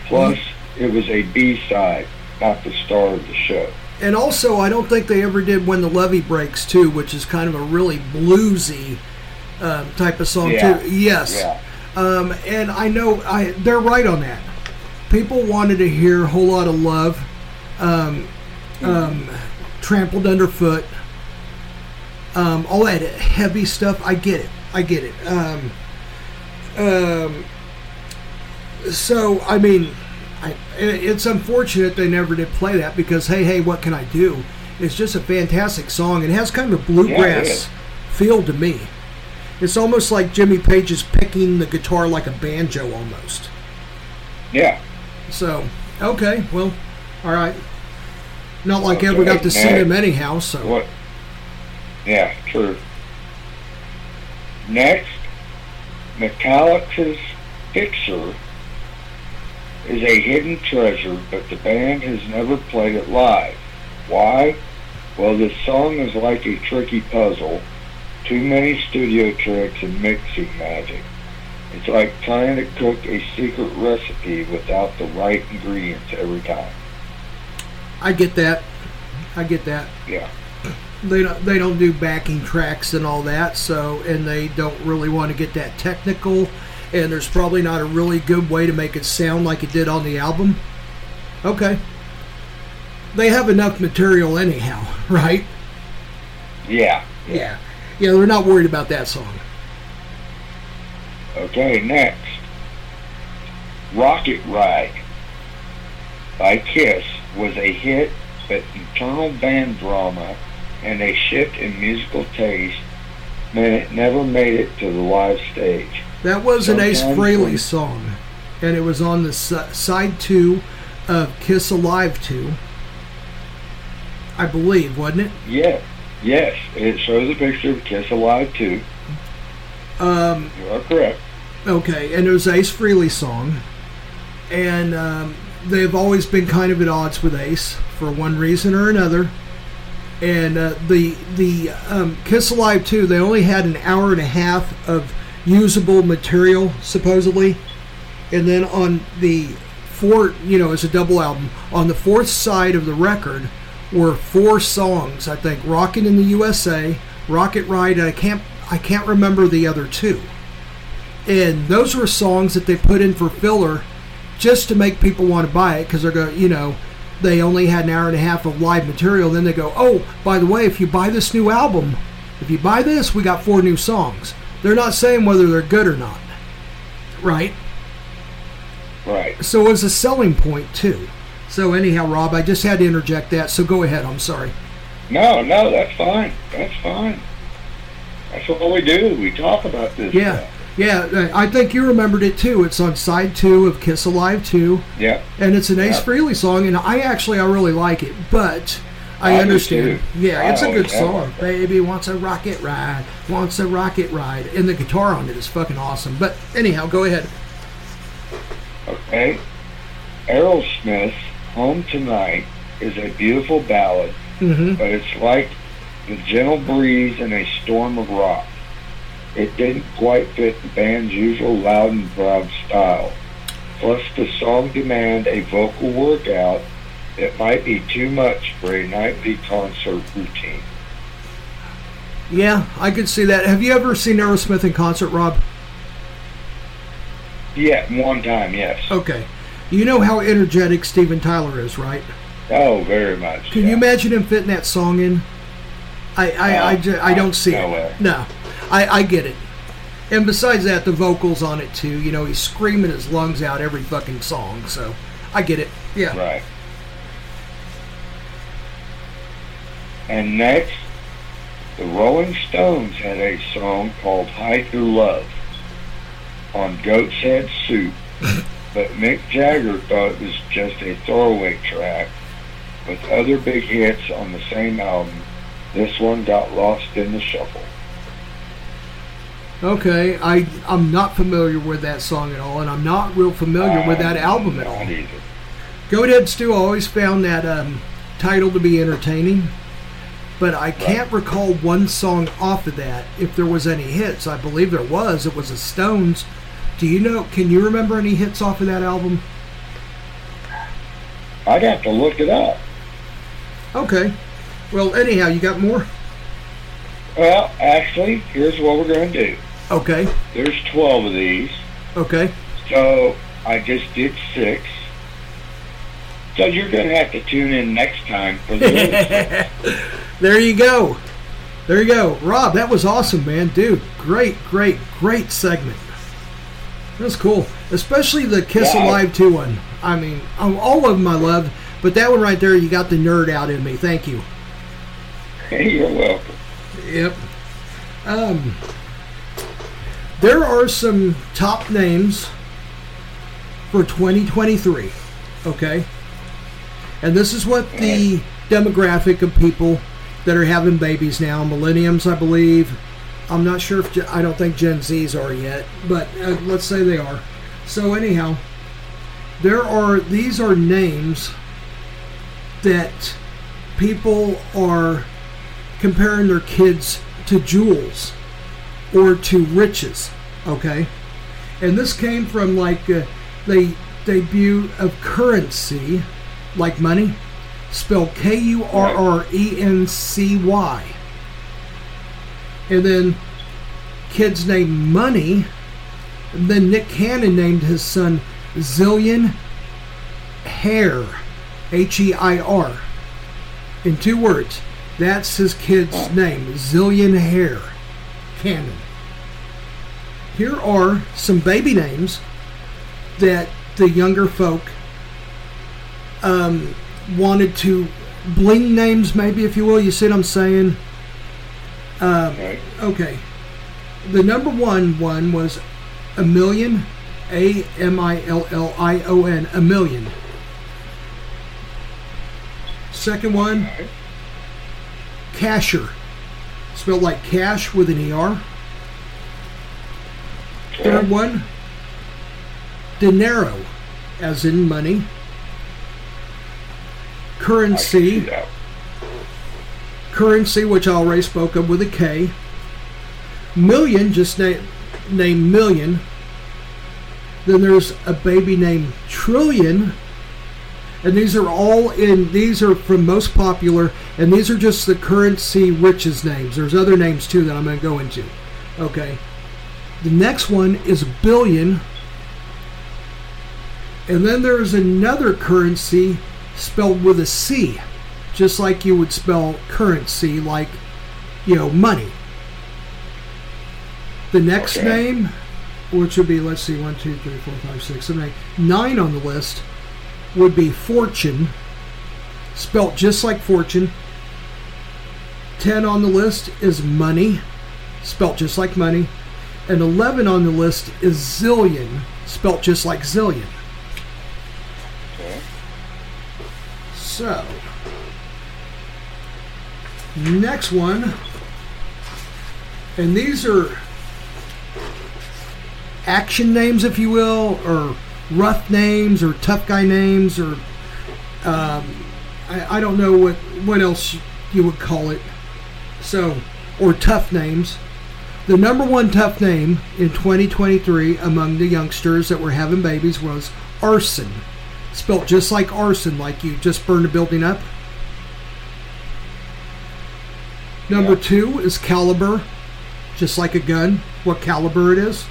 Plus, it was a B-side, not the star of the show. And also, I don't think they ever did "When the Levee Breaks" too, which is kind of a really bluesy um, type of song Yeah. too. Yes, Yeah. um, and I know I they're right on that. People wanted to hear a "Whole Lot of Love," um, um, "Trampled Underfoot," um, all that heavy stuff. I get it. I get it. Um, so I mean, I, it's unfortunate they never did play that because hey, hey, what can I do? It's just a fantastic song. It has kind of a bluegrass is. feel to me. It's almost like Jimmy Page is picking the guitar like a banjo almost. Yeah. So, okay, well, all right. Not like I ever got to see him anyhow. So, What? Yeah, true. Next, Metallica's Fixxxer is a hidden treasure, but the band has never played it live. Why? Well, this song is like a tricky puzzle. Too many studio tricks and mixing magic. It's like trying to cook a secret recipe without the right ingredients every time. I get that. I get that. Yeah. They don't they don't do backing tracks and all that. So, and they don't really want to get that technical. And there's probably not a really good way to make it sound like it did on the album. Okay. They have enough material anyhow, right? Yeah. Yeah. Yeah, they're not worried about that song. Okay, next. Rocket Ride by Kiss was a hit, but internal band drama and a shift in musical taste meant it never made it to the live stage. That was an Ace Frehley song, and it was on the si- side two of Kiss Alive 2. I believe, wasn't it? Yes, yes, it shows a picture of Kiss Alive 2. Um, You are correct. okay, and it was Ace Frehley song, and um, they've always been kind of at odds with Ace for one reason or another. And uh, the the um, Kiss Alive 2, they only had an hour and a half of usable material supposedly, and then on the four, you know, as a double album, on the fourth side of the record were four songs. I think "Rockin' in the USA," "Rocket Ride," I can't I can't remember the other two. And those were songs that they put in for filler, just to make people want to buy it because they're going, you know, they only had an hour and a half of live material. Then they go, oh, by the way, if you buy this new album, if you buy this, we got four new songs. They're not saying whether they're good or not, right? Right. So it was a selling point too. So anyhow, Rob, I just had to interject that. So go ahead. I'm sorry. No, no, that's fine. That's fine. That's what we do. We talk about this. Yeah, stuff. Yeah. I think you remembered it too. It's on side two of Kiss Alive 2. Yeah. And it's an Ace Yeah. Frehley song, and I actually I really like it, but I, I understand. Yeah, I it's a good song. Baby wants a rocket ride, wants a rocket ride, and the guitar on it is fucking awesome. But anyhow, go ahead. Okay. Aerosmith's Home Tonight is a beautiful ballad, Mm-hmm. but it's like the gentle breeze in a storm of rock. It didn't quite fit the band's usual loud and proud style. Plus, the song demanded a vocal workout that might be too much for a nightly concert routine. Yeah, I could see that. Have you ever seen Aerosmith in concert, Rob? Yeah, one time, yes. Okay. You know how energetic Steven Tyler is, right? Oh, very much. Can you imagine him fitting that song in? I I, uh, I, No, ju- I don't see no it. way. No, I, I get it. And besides that, the vocals on it too. You know, he's screaming his lungs out every fucking song. So I get it. Yeah. Right. And next, the Rolling Stones had a song called Hide Your Love on Goat's Head Soup, but Mick Jagger thought it was just a throwaway track with other big hits on the same album. This one got lost in the shuffle. Okay, I I'm not familiar with that song at all, and I'm not real familiar with that album at all. Either. Goathead Stew always found that um, title to be entertaining, but I can't recall one song off of that. If there was any hits, I believe there was. It was the Stones. Do you know? Can you remember any hits off of that album? I'd have to look it up. Okay. Well, anyhow, you got more. Well, actually, here's what we're going to do. Okay. There's 12 of these. Okay. So I just did six. So you're going to have to tune in next time for the. There you go. There you go. Rob, that was awesome, man. Dude, great, great, great segment. That's cool. Especially the Kiss Yeah. Alive 2 one. I mean, um, all of them I love, but that one right there, you got the nerd out in me. Thank you. You're welcome. Yep. Um, there are some top names for 2023. Okay. And this is what the demographic of people that are having babies now, millenniums, I believe. I'm not sure if, I don't think Gen Zs are yet, but uh, let's say they are. So, anyhow, there are, these are names that people are comparing their kids to jewels or to riches. Okay, and this came from like uh, the debut of currency, like money, spelled K U R R E N C Y, and then kids named Money. And then Nick Cannon named his son Zillion Heir, H E I R, in two words. That's his kid's name, Zillion Heir Cannon. Here are some baby names that the younger folk um, wanted to bling names, maybe, if you will. You see what I'm saying? Um, okay. The number one one was a million, A M I L L I O N, a million. Second one, Casher, spelled like cash with an ER. Third one, dinero, as in money. Currency, currency, which I already spoke of with a K. Million, just name name million. Then there's a baby named Trillion, and these are all in. These are from most popular, and these are just the currency riches names. There's other names too that I'm going to go into. Okay. The next one is billion. And then there's another currency spelled with a C, just like you would spell currency, like, you know, money. The next Okay. name, which would be, let's see, one, two, three, four, five, six, seven, eight, nine on the list, would be fortune, spelt just like fortune. Ten on the list is money, spelt just like money. And 11 on the list is zillion, spelt just like zillion. Okay. So, next one, and these are action names, if you will, or rough names, or tough guy names, or um, I, I don't know what what else you would call it. So, or tough names. The number one tough name in 2023 among the youngsters that were having babies was arson. Spelt just like arson, like you just burned a building up. Number two is caliber, just like a gun, what caliber it is.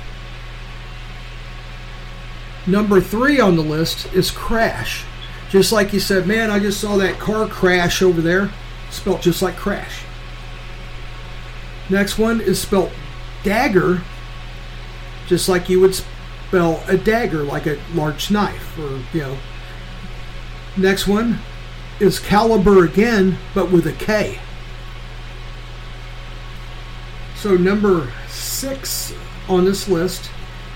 Number three on the list is crash. Just like you said, man, I just saw that car crash over there. Spelt just like crash. Next one is spelt dagger, just like you would spell a dagger, like a large knife, or, you know. Next one is caliber again, but with a K. So number six on this list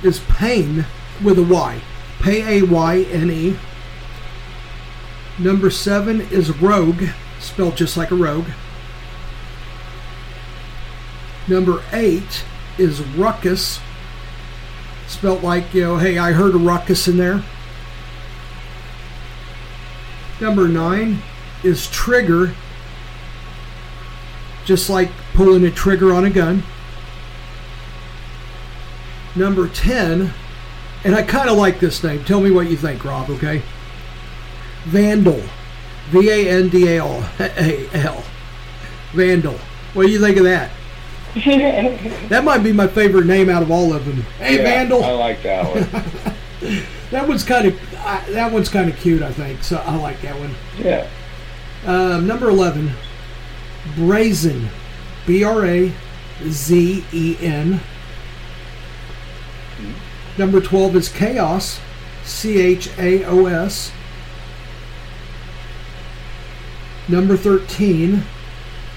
is pain with a Y. P A Y N E. Number seven is rogue, spelled just like a rogue. Number eight is ruckus, spelled like, you know, hey, I heard a ruckus in there. Number nine is trigger, just like pulling a trigger on a gun. Number 10, and I kind of like this name. Tell me what you think, Rob, okay? Vandal. V A N D A L. Vandal. What do you think of that? that might be my favorite name out of all of them. Hey, Yeah, Vandal. I like that one. that one's kind of that one's kind of cute, I think. So I like that one. Yeah. Um, number eleven, brazen, B R A Z E N. Number twelve is chaos, C H A O S. Number thirteen,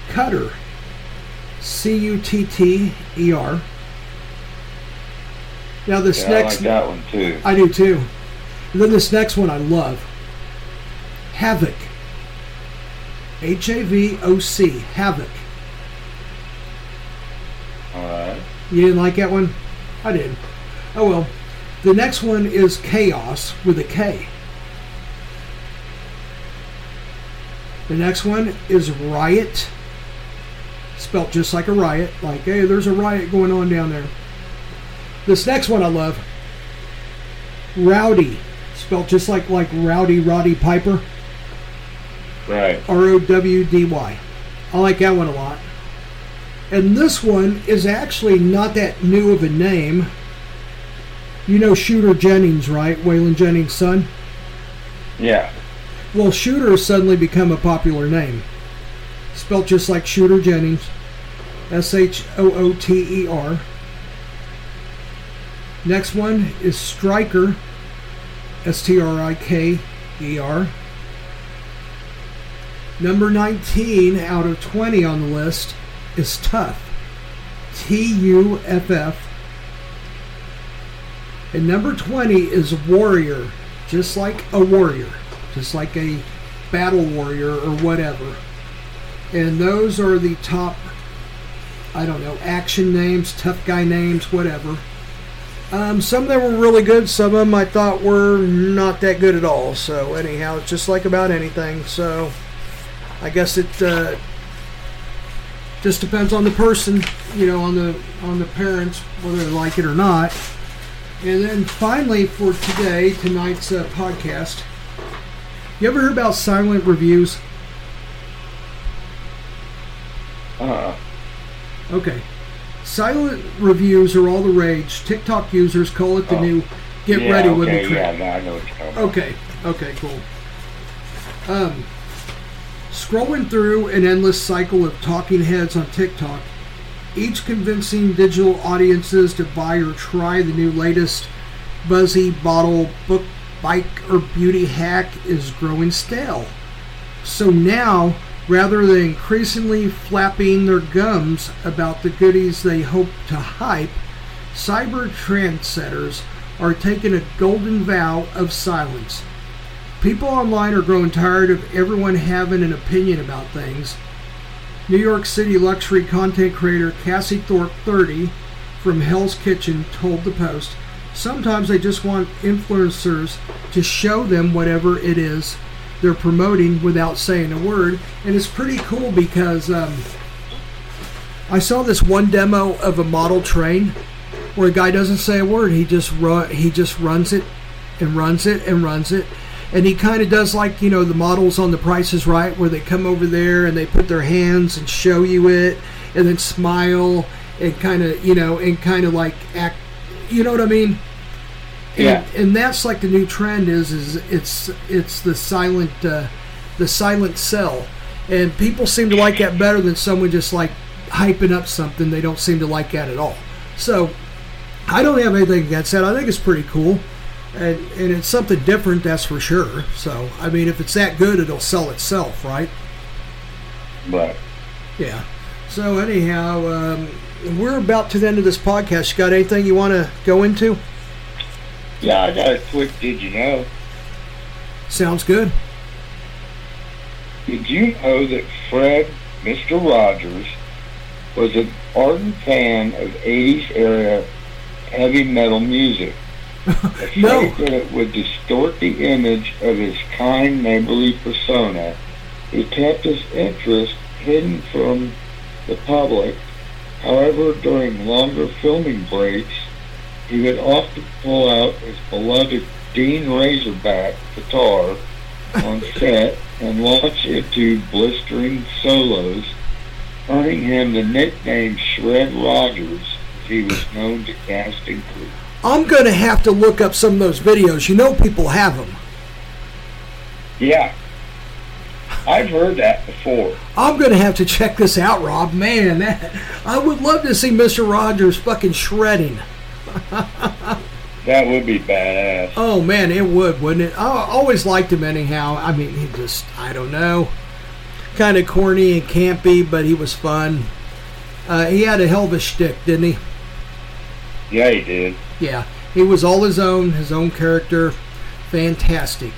cutter, C U T T E R. Now this Yeah, I next like that one too. I do too. And then this next one I love. Havoc. H A V O C. Havoc. Alright. You didn't like that one? I did. Oh well. The next one is Chaos with a K. The next one is Riot. Spelt just like a riot. Like, hey, there's a riot going on down there. This next one I love. Rowdy. Spelt just like like Rowdy Roddy Piper. Right. R O W D Y. I like that one a lot. And this one is actually not that new of a name. You know Shooter Jennings, right? Waylon Jennings' son? Yeah. Well, Shooter has suddenly become a popular name. Spelt just like Shooter Jennings. S H O O T E R. Next one is Striker. S T R I K E R. Number 19 out of 20 on the list is Tough. T U F F. And number 20 is Warrior. Just like a warrior. Just like a battle warrior or whatever. And those are the top, I don't know, action names, tough guy names, whatever. Um, some of them were really good. Some of them I thought were not that good at all. So anyhow, it's just like about anything. So I guess it uh, just depends on the person, you know, on the on the parents whether they like it or not. And then finally for today, tonight's uh, podcast, you ever heard about silent reviews? Uh-uh. Okay. Silent reviews are all the rage. TikTok users call it the Oh. new get yeah, ready okay, with me Yeah, trend. now I know what you're talking about. Okay. Okay, cool. Um, scrolling through an endless cycle of talking heads on TikTok, each convincing digital audiences to buy or try the new latest buzzy bottle book bike or beauty hack is growing stale. So now, rather than increasingly flapping their gums about the goodies they hope to hype, cyber trendsetters are taking a golden vow of silence. People online are growing tired of everyone having an opinion about things. New York City luxury content creator Cassie Thorpe, 30, from Hell's Kitchen, told the Post sometimes they just want influencers to show them whatever it is they're promoting without saying a word. And it's pretty cool because um, I saw this one demo of a model train where a guy doesn't say a word. He just he just runs it and runs it and runs it. And he kind of does like you know the models on The Price is Right, where they come over there and they put their hands and show you it, and then smile and kind of you know and kind of like act. You know what I mean? and, and that's like the new trend is is it's it's the silent uh, the silent sell, and people seem to like that better than someone just like hyping up something. They don't seem to like that at all. So I don't have anything against that. I think it's pretty cool. And, and it's something different, that's for sure. So, I mean, if it's that good, it'll sell itself, right? Right. Yeah. So, anyhow, um, we're about to the end of this podcast. You got anything you want to go into? Yeah, I got a quick did you know? Sounds good. Did you know that Fred, Mr. Rogers, was an ardent fan of 80s era heavy metal music? No. that it would distort the image of his kind neighborly persona, he kept his interest hidden from the public. However, during longer filming breaks, he would often pull out his beloved Dean Razorback guitar on set and launch into blistering solos, earning him the nickname Shred Rogers, as he was known to cast and crew. I'm going to have to look up some of those videos. You know, people have them. Yeah, I've heard that before. I'm going to have to check this out, Rob. Man, that, I would love to see Mr. Rogers fucking shredding. That would be badass. Oh man, it would, wouldn't it? I always liked him anyhow. I mean, he just, I don't know, kind of corny and campy, but he was fun. Uh, he had a hell of a shtick, didn't he? Yeah, he did. Yeah, he was all his own, his own character, fantastic.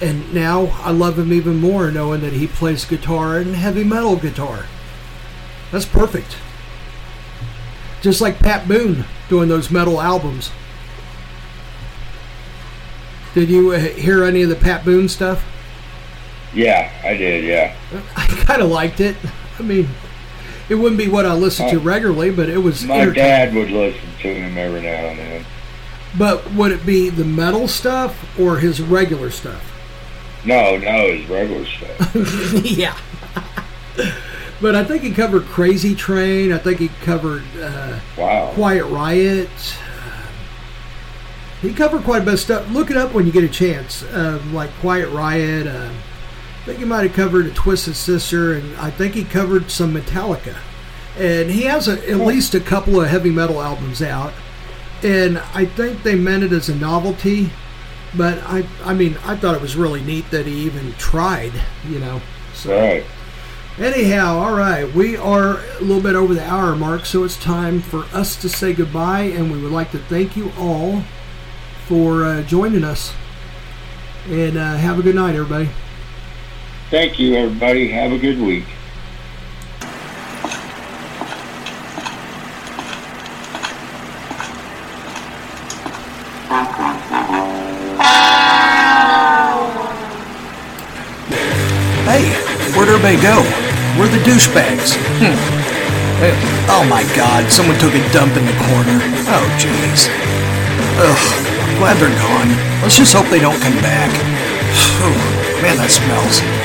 And now I love him even more knowing that he plays guitar and heavy metal guitar. That's perfect. Just like Pat Boone doing those metal albums. Did you uh, hear any of the Pat Boone stuff? Yeah, I did, yeah. I kind of liked it. I mean, it wouldn't be what I listened to regularly, but it was. My dad would listen to him every now and then. But would it be the metal stuff or his regular stuff? No, no, his regular stuff. yeah. But I think he covered Crazy Train. I think he covered uh, Wow. Quiet Riot. He covered quite a bit of stuff. Look it up when you get a chance. Um, like Quiet Riot. Uh, I think he might have covered a Twisted Sister, and I think he covered some Metallica. And he has a, at least a couple of heavy metal albums out. And I think they meant it as a novelty. But I, I mean, I thought it was really neat that he even tried. You know. So. Right. Anyhow, all right, we are a little bit over the hour mark, so it's time for us to say goodbye, and we would like to thank you all for uh, joining us. And uh, have a good night, everybody. Thank you, everybody. Have a good week. Hey, where'd everybody go? Where the douchebags? Hmm. Oh my god, someone took a dump in the corner. Oh jeez. Ugh, glad they're gone. Let's just hope they don't come back. Whew, Man, that smells.